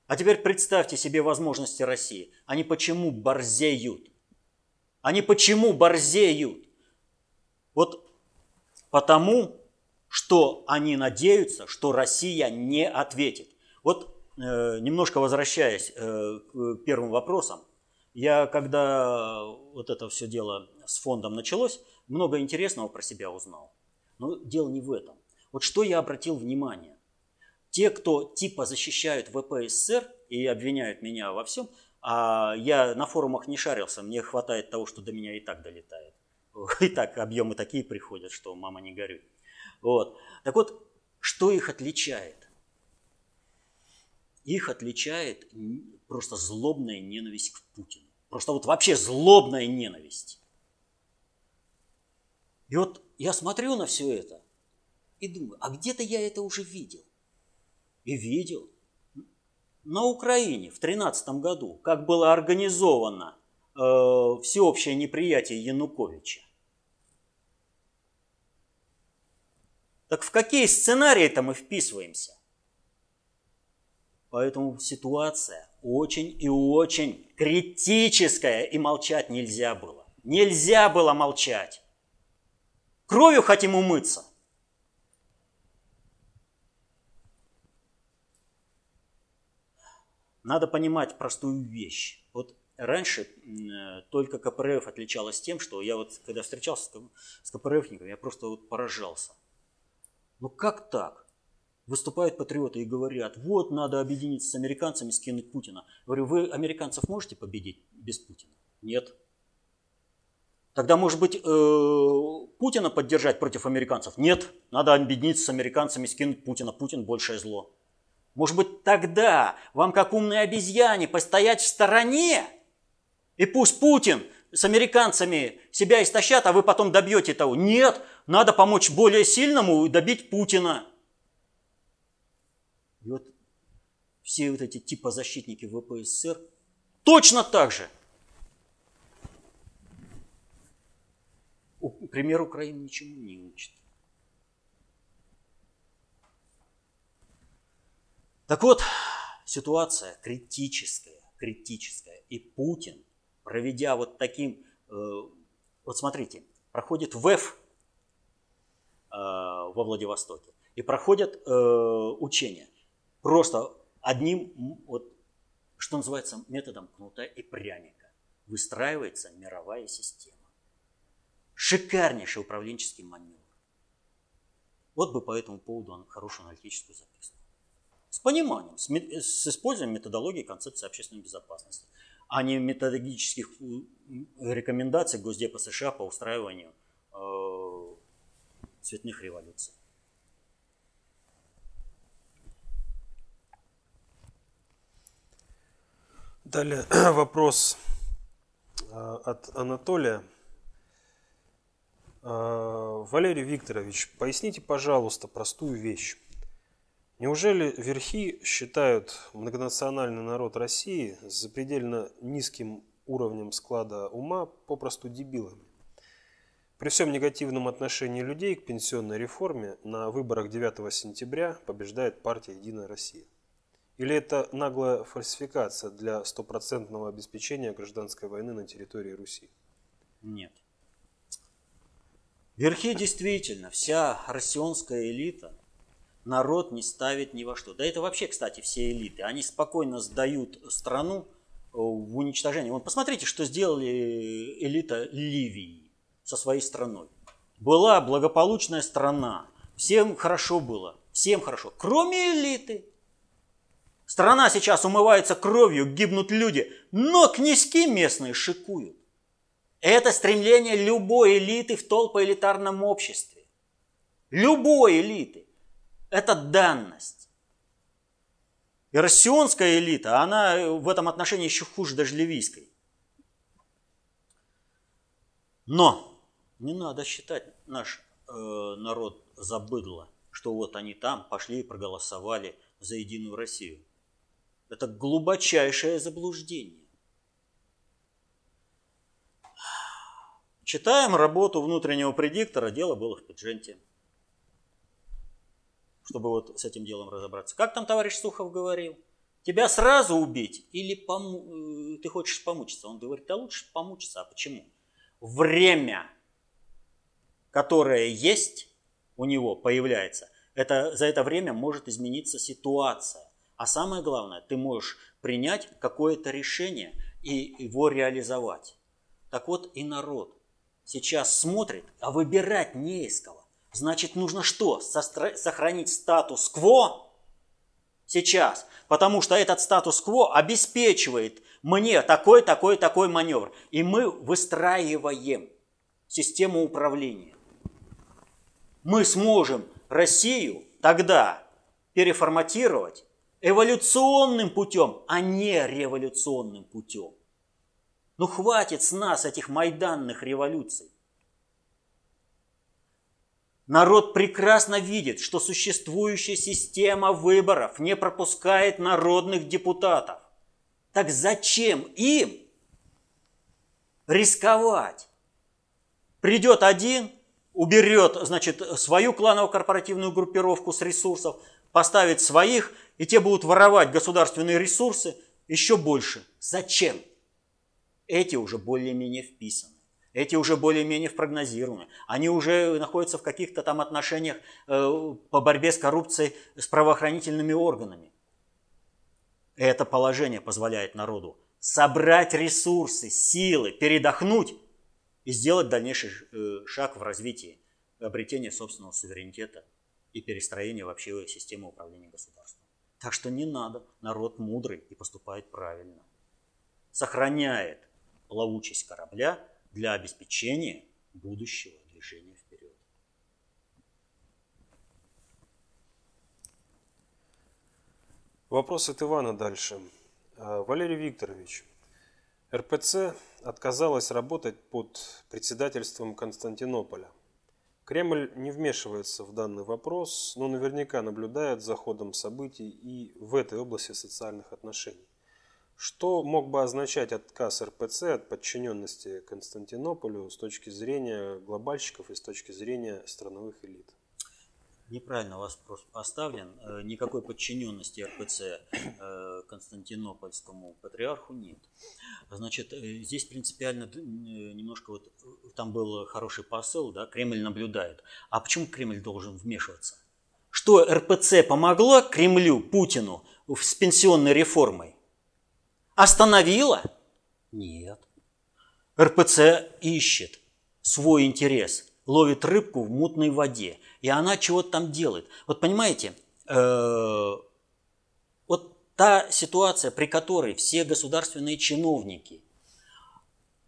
А теперь представьте себе возможности России. Они почему борзеют? Они почему борзеют? Вот потому, что они надеются, что Россия не ответит. Вот э, немножко возвращаясь э, к первым вопросам, я когда вот это все дело с фондом началось, много интересного про себя узнал. Но дело не в этом. Вот что я обратил внимание. Те, кто типа защищают ВПСР и обвиняют меня во всем, а я на форумах не шарился, мне хватает того, что до меня и так долетает. И так объемы такие приходят, что мама не горюй. Вот. Так вот, что их отличает? Их отличает просто злобная ненависть к Путину. Просто вот вообще злобная ненависть. И вот я смотрю на все это и думаю, а где-то я это уже видел. И видел. На Украине в 13 году, как было организовано э, всеобщее неприятие Януковича. Так в какие сценарии-то мы вписываемся? Поэтому ситуация очень и очень критическая, и молчать нельзя было. Нельзя было молчать. Кровью хотим умыться. Надо понимать простую вещь. Вот раньше э, только КПРФ отличалась тем, что я вот, когда встречался с КПРФниками, я просто вот поражался. Ну как так? Выступают патриоты и говорят, вот надо объединиться с американцами, скинуть Путина. Говорю, вы американцев можете победить без Путина? Нет. Тогда, может быть, э, Путина поддержать против американцев? Нет. Надо объединиться с американцами, скинуть Путина. Путин большее зло. Может быть, тогда вам, как умной обезьяне, постоять в стороне, и пусть Путин с американцами себя истощат, а вы потом добьете того. Нет, надо помочь более сильному и добить Путина. И вот все вот эти типа защитники ВПСР точно так же. Пример Украины ничему не учит. Так вот, ситуация критическая, критическая. И Путин, проведя вот таким, э, вот смотрите, проходит ВЭФ во Владивостоке и проходят э, учения. Просто одним, вот, что называется, методом кнута и пряника выстраивается мировая система. Шикарнейший управленческий маневр. Вот бы по этому поводу хорошую аналитическую записку. С пониманием, с, с использованием методологии концепции общественной безопасности, а не методологических рекомендаций Госдепа США по устраиванию э, цветных революций. Далее вопрос э, от Анатолия. Э, Валерий Викторович, поясните, пожалуйста, простую вещь. Неужели верхи считают многонациональный народ России с запредельно низким уровнем склада ума попросту дебилами? При всем негативном отношении людей к пенсионной реформе на выборах 9 сентября побеждает партия «Единая Россия». Или это наглая фальсификация для стопроцентного обеспечения гражданской войны на территории Руси? Нет. Верхи действительно, вся россионская элита – народ не ставит ни во что. Да это вообще, кстати, все элиты. Они спокойно сдают страну э, в уничтожение. Вон, посмотрите, что сделали элита Ливии со своей страной. Была благополучная страна. Всем хорошо было. Всем хорошо. Кроме элиты. Страна сейчас умывается кровью, гибнут люди. Но князьки местные шикуют. Это стремление любой элиты в толпоэлитарном обществе. Любой элиты. Это данность. И россионская элита, она в этом отношении еще хуже даже ливийской. Но не надо считать наш э, народ забыдло, что вот они там пошли и проголосовали за Единую Россию. Это глубочайшее заблуждение. Читаем работу внутреннего предиктора, дело было в Пидженте. Чтобы вот с этим делом разобраться. Как там товарищ Сухов говорил? Тебя сразу убить или пому... Э, ты хочешь помучиться? Он говорит, да лучше помучиться. А почему? Время, которое есть у него, появляется, это, за это время может измениться ситуация. А самое главное, ты можешь принять какое-то решение и его реализовать. Так вот и народ сейчас смотрит, а выбирать не из кого. Значит, нужно что? Сохранить статус-кво сейчас. Потому что этот статус-кво обеспечивает мне такой, такой, такой маневр. И мы выстраиваем систему управления. Мы сможем Россию тогда переформатировать эволюционным путем, а не революционным путем. Ну хватит с нас этих майданных революций. Народ прекрасно видит, что существующая система выборов не пропускает народных депутатов. Так зачем им рисковать? Придет один, уберет, значит, свою кланово-корпоративную группировку с ресурсов, поставит своих, и те будут воровать государственные ресурсы еще больше. Зачем? Эти уже более-менее вписаны. Эти уже более-менее прогнозированы. Они уже находятся в каких-то там отношениях э, по борьбе с коррупцией с правоохранительными органами. Это положение позволяет народу собрать ресурсы, силы, передохнуть и сделать дальнейший э, шаг в развитии обретения собственного суверенитета и перестроения вообще системы управления государством. Так что не надо, народ мудрый и поступает правильно. Сохраняет плавучесть корабля для обеспечения будущего движения вперед. Вопрос от Ивана дальше. А, Валерий Викторович, РПЦ отказалась работать под председательством Константинополя. Кремль не вмешивается в данный вопрос, но наверняка наблюдает за ходом событий и в этой области социальных отношений. Что мог бы означать отказ РПЦ от подчиненности Константинополю с точки зрения глобальщиков и с точки зрения страновых элит? Неправильно вас поставлен. Э, никакой подчиненности РПЦ э, Константинопольскому патриарху нет. Значит, э, здесь принципиально немножко вот там был хороший посыл, да, Кремль наблюдает. А почему Кремль должен вмешиваться? Что РПЦ помогла Кремлю, Путину с пенсионной реформой? Остановила? Нет. РПЦ ищет свой интерес, ловит рыбку в мутной воде, и она чего-то там делает. Вот понимаете, э, вот та ситуация, при которой все государственные чиновники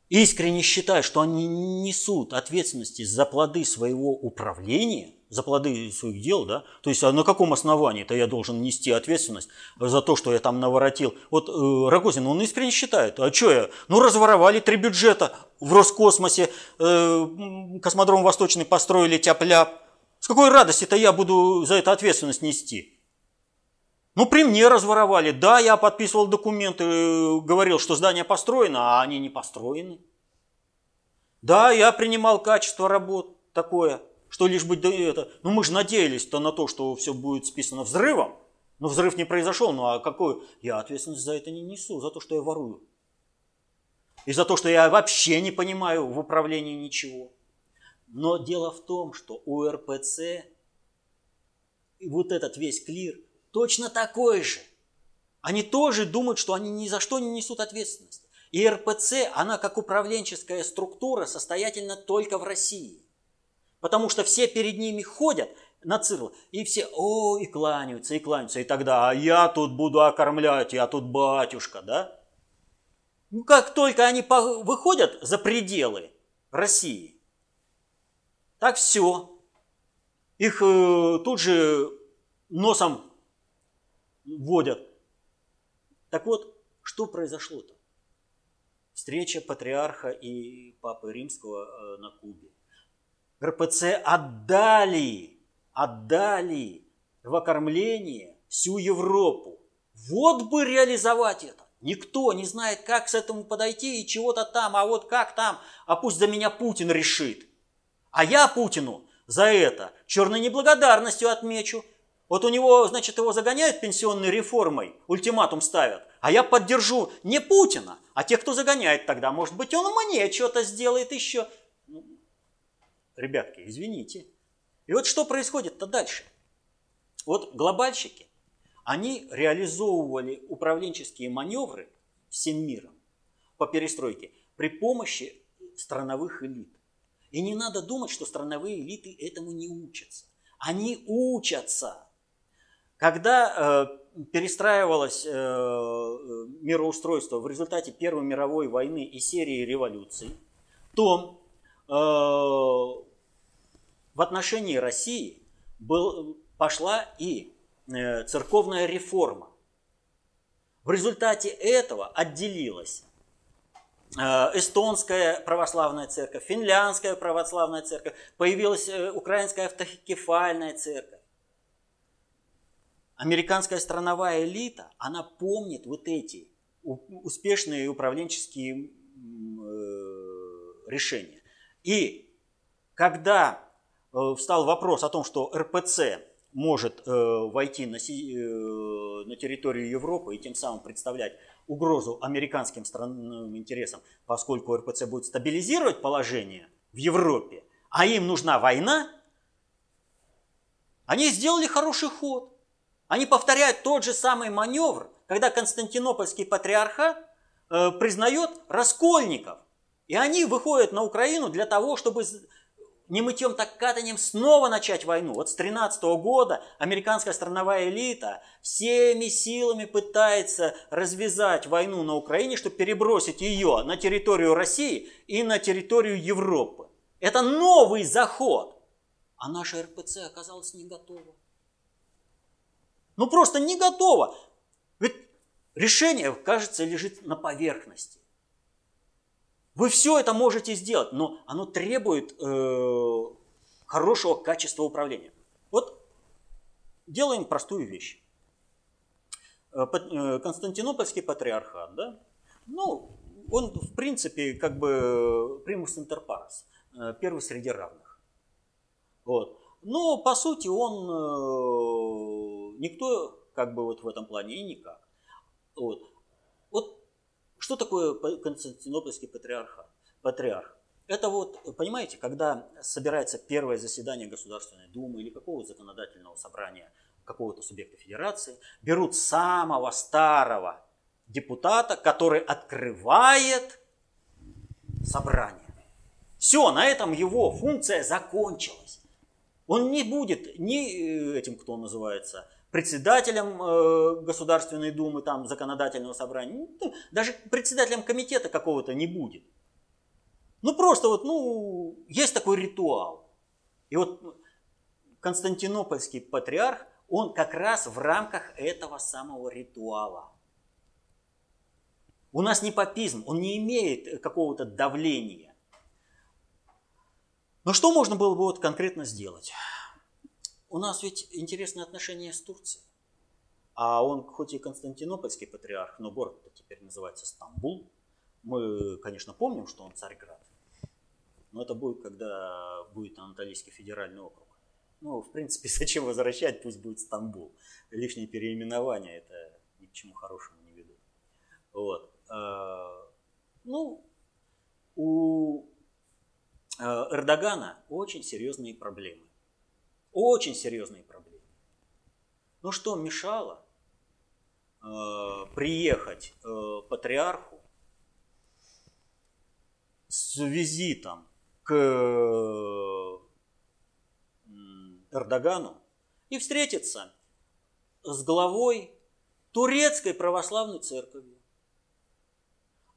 искренне считают, что они несут ответственности за плоды своего управления – за плоды своих дел, да? То есть а на каком основании-то я должен нести ответственность за то, что я там наворотил? Вот э, Рогозин, он искренне считает, а что я? Ну, разворовали три бюджета в Роскосмосе, э, космодром Восточный построили тяп-ляп. С какой радости-то я буду за это ответственность нести? Ну, при мне разворовали. Да, я подписывал документы, говорил, что здание построено, а они не построены. Да, я принимал качество работ такое – что лишь бы это... Ну мы же надеялись-то на то, что все будет списано взрывом. Но взрыв не произошел, ну а какой? Я ответственность за это не несу, за то, что я ворую. И за то, что я вообще не понимаю в управлении ничего. Но дело в том, что у РПЦ вот этот весь клир точно такой же. Они тоже думают, что они ни за что не несут ответственность. И РПЦ, она как управленческая структура состоятельна только в России. Потому что все перед ними ходят на цирл, и все, о, и кланяются, и кланяются. И тогда, а я тут буду окормлять, я тут батюшка, да? Ну, как только они выходят за пределы России, так все. Их э, тут же носом вводят. Так вот, что произошло-то? Встреча патриарха и папы римского э, на Кубе. РПЦ отдали, отдали в окормление всю Европу. Вот бы реализовать это. Никто не знает, как с этому подойти и чего-то там, а вот как там, а пусть за меня Путин решит. А я Путину за это черной неблагодарностью отмечу. Вот у него, значит, его загоняют пенсионной реформой, ультиматум ставят. А я поддержу не Путина, а тех, кто загоняет тогда. Может быть, он мне что-то сделает еще. Ну, ребятки, извините. И вот что происходит-то дальше? Вот глобальщики, они реализовывали управленческие маневры всем миром по перестройке при помощи страновых элит. И не надо думать, что страновые элиты этому не учатся. Они учатся. Когда э, перестраивалось э, мироустройство в результате Первой мировой войны и серии революций, то э, в отношении России был, пошла и э, церковная реформа. В результате этого отделилась э, эстонская православная церковь, финляндская православная церковь, появилась э, украинская автокефальная церковь. Американская страновая элита, она помнит вот эти успешные управленческие э, решения. И когда э, встал вопрос о том, что РПЦ может э, войти на, на территорию Европы и тем самым представлять угрозу американским странным интересам, поскольку РПЦ будет стабилизировать положение в Европе, а им нужна война, они сделали хороший ход. Они повторяют тот же самый маневр, когда Константинопольский патриархат э, признает раскольников. И они выходят на Украину для того, чтобы не мытьем так катанием снова начать войну. Вот с 13 года американская страновая элита всеми силами пытается развязать войну на Украине, чтобы перебросить ее на территорию России и на территорию Европы. Это новый заход. А наша РПЦ оказалась не готова. Ну просто не готово. Ведь решение, кажется, лежит на поверхности. Вы все это можете сделать, но оно требует э, хорошего качества управления. Вот делаем простую вещь. Э, э, Константинопольский патриархат, да, ну, он в принципе как бы примус интер парес, э, первый среди равных. Вот. Но по сути он никто как бы вот в этом плане и никак. Вот что такое Константинопольский патриархат? Патриарх. Это вот, понимаете, когда собирается первое заседание Государственной Думы или какого-то законодательного собрания какого-то субъекта федерации, берут самого старого депутата, который открывает собрание. Все, на этом его функция закончилась. Он не будет ни э, этим, кто называется, председателем э, Государственной Думы, там, законодательного собрания, ну, даже председателем комитета какого-то не будет. Ну, просто вот, ну, есть такой ритуал. И вот Константинопольский патриарх, он как раз в рамках этого самого ритуала. У нас не папизм, он не имеет какого-то давления. Но что можно было бы вот конкретно сделать? У нас ведь интересные отношения с Турцией. А он, хоть и Константинопольский патриарх, но город-то теперь называется Стамбул. Мы, конечно, помним, что он Царьград. Но это будет, когда будет Анатолийский федеральный округ. Ну, в принципе, зачем возвращать, пусть будет Стамбул. Лишние переименования это ни к чему хорошему не ведут. Вот. А, ну, у а, Эрдогана очень серьезные проблемы. Очень серьезные проблемы. Ну что мешало э, приехать э, патриарху с визитом к э, Эрдогану и встретиться с главой турецкой православной церкви.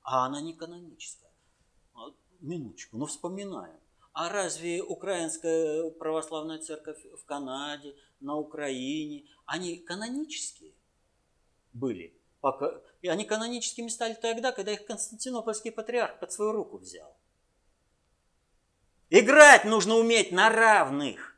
А она не каноническая. А, минуточку, ну вспоминаем. А разве Украинская православная церковь в Канаде, на Украине, они канонические были? И они каноническими стали тогда, когда их Константинопольский патриарх под свою руку взял. Играть нужно уметь на равных,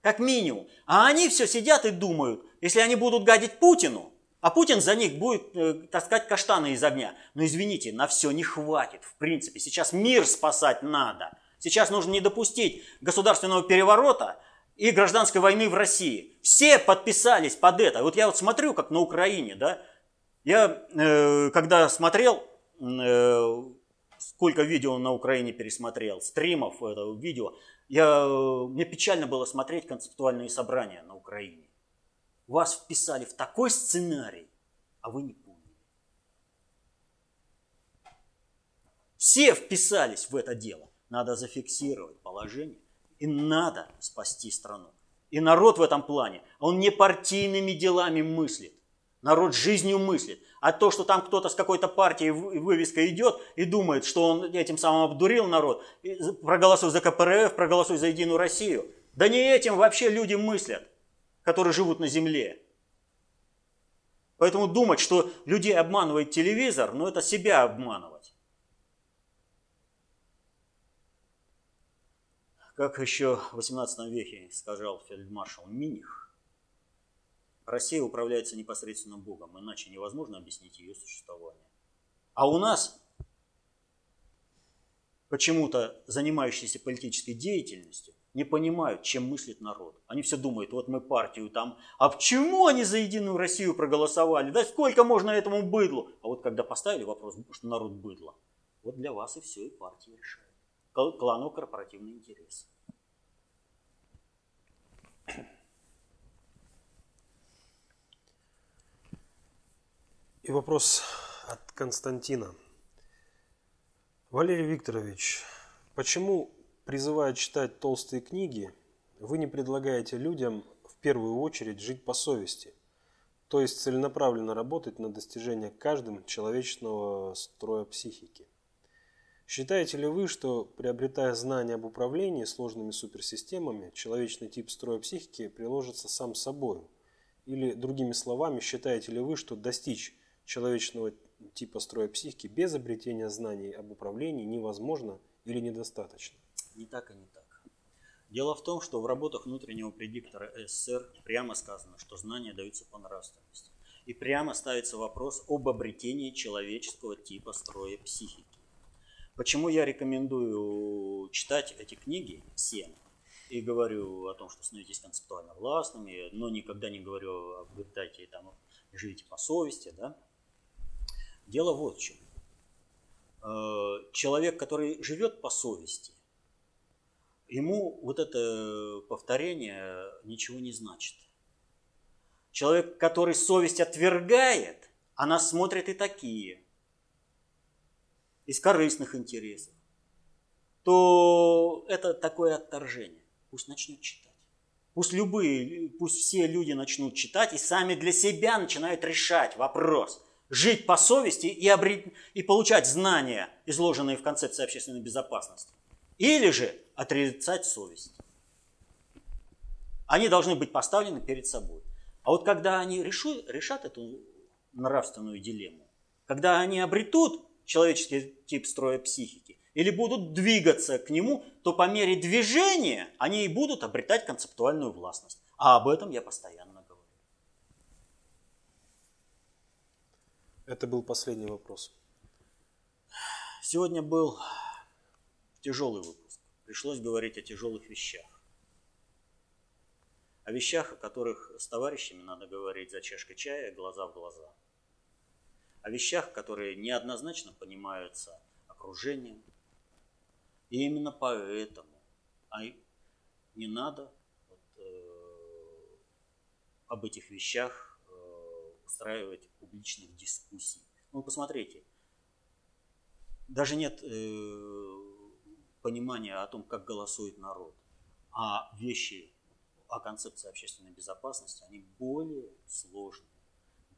как минимум. А они все сидят и думают, если они будут гадить Путину, а Путин за них будет э, таскать каштаны из огня. Но извините, на все не хватит, в принципе. Сейчас мир спасать надо. Сейчас нужно не допустить государственного переворота и гражданской войны в России. Все подписались под это. Вот я вот смотрю, как на Украине, да, я э, когда смотрел, э, сколько видео на Украине пересмотрел, стримов этого видео, я, мне печально было смотреть концептуальные собрания на Украине. Вас вписали в такой сценарий, а вы не поняли. Все вписались в это дело. Надо зафиксировать положение и надо спасти страну. И народ в этом плане, он не партийными делами мыслит. Народ жизнью мыслит. А то, что там кто-то с какой-то партией вывеской идет и думает, что он этим самым обдурил народ, проголосуй за КПРФ, проголосуй за Единую Россию. Да не этим вообще люди мыслят, которые живут на земле. Поэтому думать, что людей обманывает телевизор, ну это себя обманывать. Как еще в 18 веке сказал фельдмаршал Миних, Россия управляется непосредственно Богом, иначе невозможно объяснить ее существование. А у нас почему-то занимающиеся политической деятельностью не понимают, чем мыслит народ. Они все думают, вот мы партию там, а почему они за Единую Россию проголосовали? Да сколько можно этому быдлу? А вот когда поставили вопрос, что народ быдло, вот для вас и все, и партия решает. Кланово-корпоративный интерес. И вопрос от Константина. Валерий Викторович, почему, призывая читать толстые книги, вы не предлагаете людям в первую очередь жить по совести, то есть целенаправленно работать на достижение каждым человечного строя психики? Считаете ли вы, что приобретая знания об управлении сложными суперсистемами, человечный тип строя психики приложится сам собой? Или, другими словами, считаете ли вы, что достичь человечного типа строя психики без обретения знаний об управлении невозможно или недостаточно. Не так и не так. Дело в том, что в работах внутреннего предиктора СССР прямо сказано, что знания даются по нравственности. И прямо ставится вопрос об обретении человеческого типа строя психики. Почему я рекомендую читать эти книги всем? И говорю о том, что становитесь концептуально властными, но никогда не говорю обретайте там, живите по совести, да? Дело вот в чем. Э, человек, который живет по совести, ему вот это повторение ничего не значит. Человек, который совесть отвергает, она смотрит и такие, из корыстных интересов, то это такое отторжение. Пусть начнет читать. Пусть любые, пусть все люди начнут читать и сами для себя начинают решать вопрос – жить по совести и, обрет... и получать знания, изложенные в концепции общественной безопасности. Или же отрицать совесть. Они должны быть поставлены перед собой. А вот когда они решу... решат эту нравственную дилемму, когда они обретут человеческий тип строя психики, или будут двигаться к нему, то по мере движения они и будут обретать концептуальную властность. А об этом я постоянно Это был последний вопрос. Сегодня был тяжелый выпуск. Пришлось говорить о тяжелых вещах. О вещах, о которых с товарищами надо говорить за чашкой чая, глаза в глаза. О вещах, которые неоднозначно понимаются окружением. И именно поэтому а не надо вот, э, об этих вещах устраивать публичных дискуссий. Ну, посмотрите, даже нет э, понимания о том, как голосует народ, а вещи о концепции общественной безопасности, они более сложные,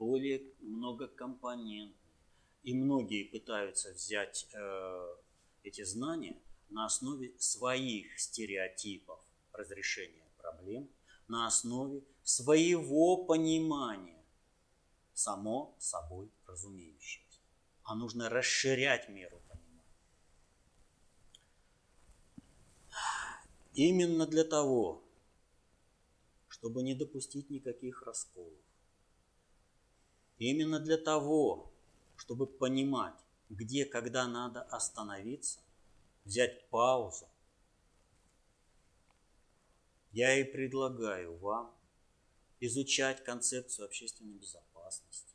более многокомпонентные. И многие пытаются взять э, эти знания на основе своих стереотипов разрешения проблем, на основе своего понимания само собой разумеющееся. А нужно расширять меру понимания. именно для того, чтобы не допустить никаких расколов. Именно для того, чтобы понимать, где, когда надо остановиться, взять паузу, я и предлагаю вам изучать концепцию общественной безопасности,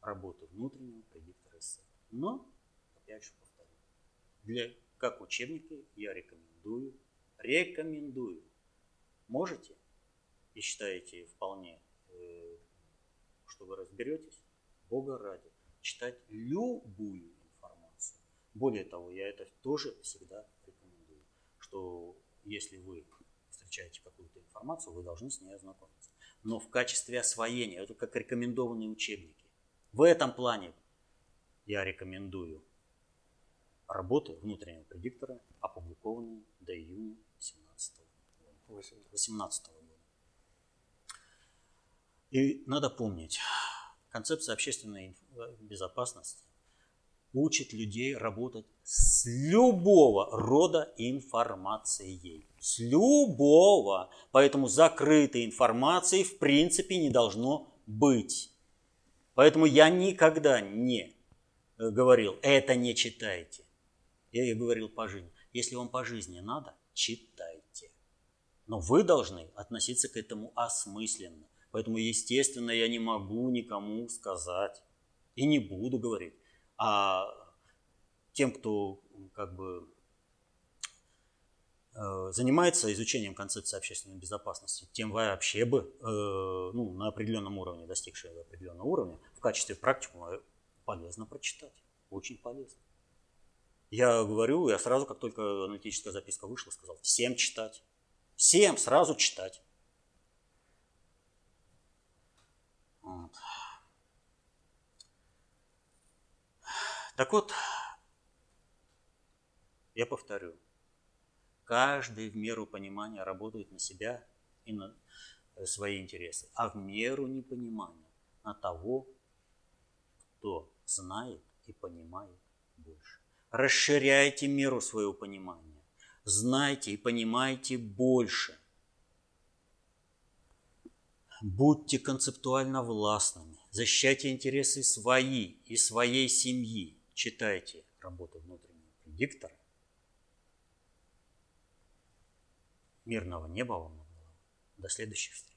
работу внутреннего предиктора СС. Но, опять же повторю, для, как учебники я рекомендую, рекомендую. Можете и считаете вполне, что вы разберетесь, Бога ради, читать любую информацию. Более того, я это тоже всегда рекомендую, что если вы встречаете какую-то информацию, вы должны с ней ознакомиться. Но в качестве освоения, это как рекомендованные учебники. В этом плане я рекомендую работы внутреннего предиктора, опубликованные до июня 2017 года. 18 года. И надо помнить, концепция общественной безопасности учит людей работать с любого рода информацией. С любого. Поэтому закрытой информации в принципе не должно быть. Поэтому я никогда не э, говорил, это не читайте. Я ей говорил по жизни. Если вам по жизни надо, читайте. Но вы должны относиться к этому осмысленно. Поэтому, естественно, я не могу никому сказать и не буду говорить. А тем, кто как бы э, занимается изучением концепции общественной безопасности, тем вообще бы э, ну, на определенном уровне, достигшие определенного уровня, в качестве практикума полезно прочитать. Очень полезно. Я говорю, я сразу, как только аналитическая записка вышла, сказал, всем читать. Всем сразу читать. Вот. Так вот, я повторю, каждый в меру понимания работает на себя и на свои интересы, а в меру непонимания на того, кто знает и понимает больше. Расширяйте меру своего понимания. Знайте и понимайте больше. Будьте концептуально властными. Защищайте интересы свои и своей семьи. Читайте работу внутреннего предиктора Мирного неба вам. До следующих встреч.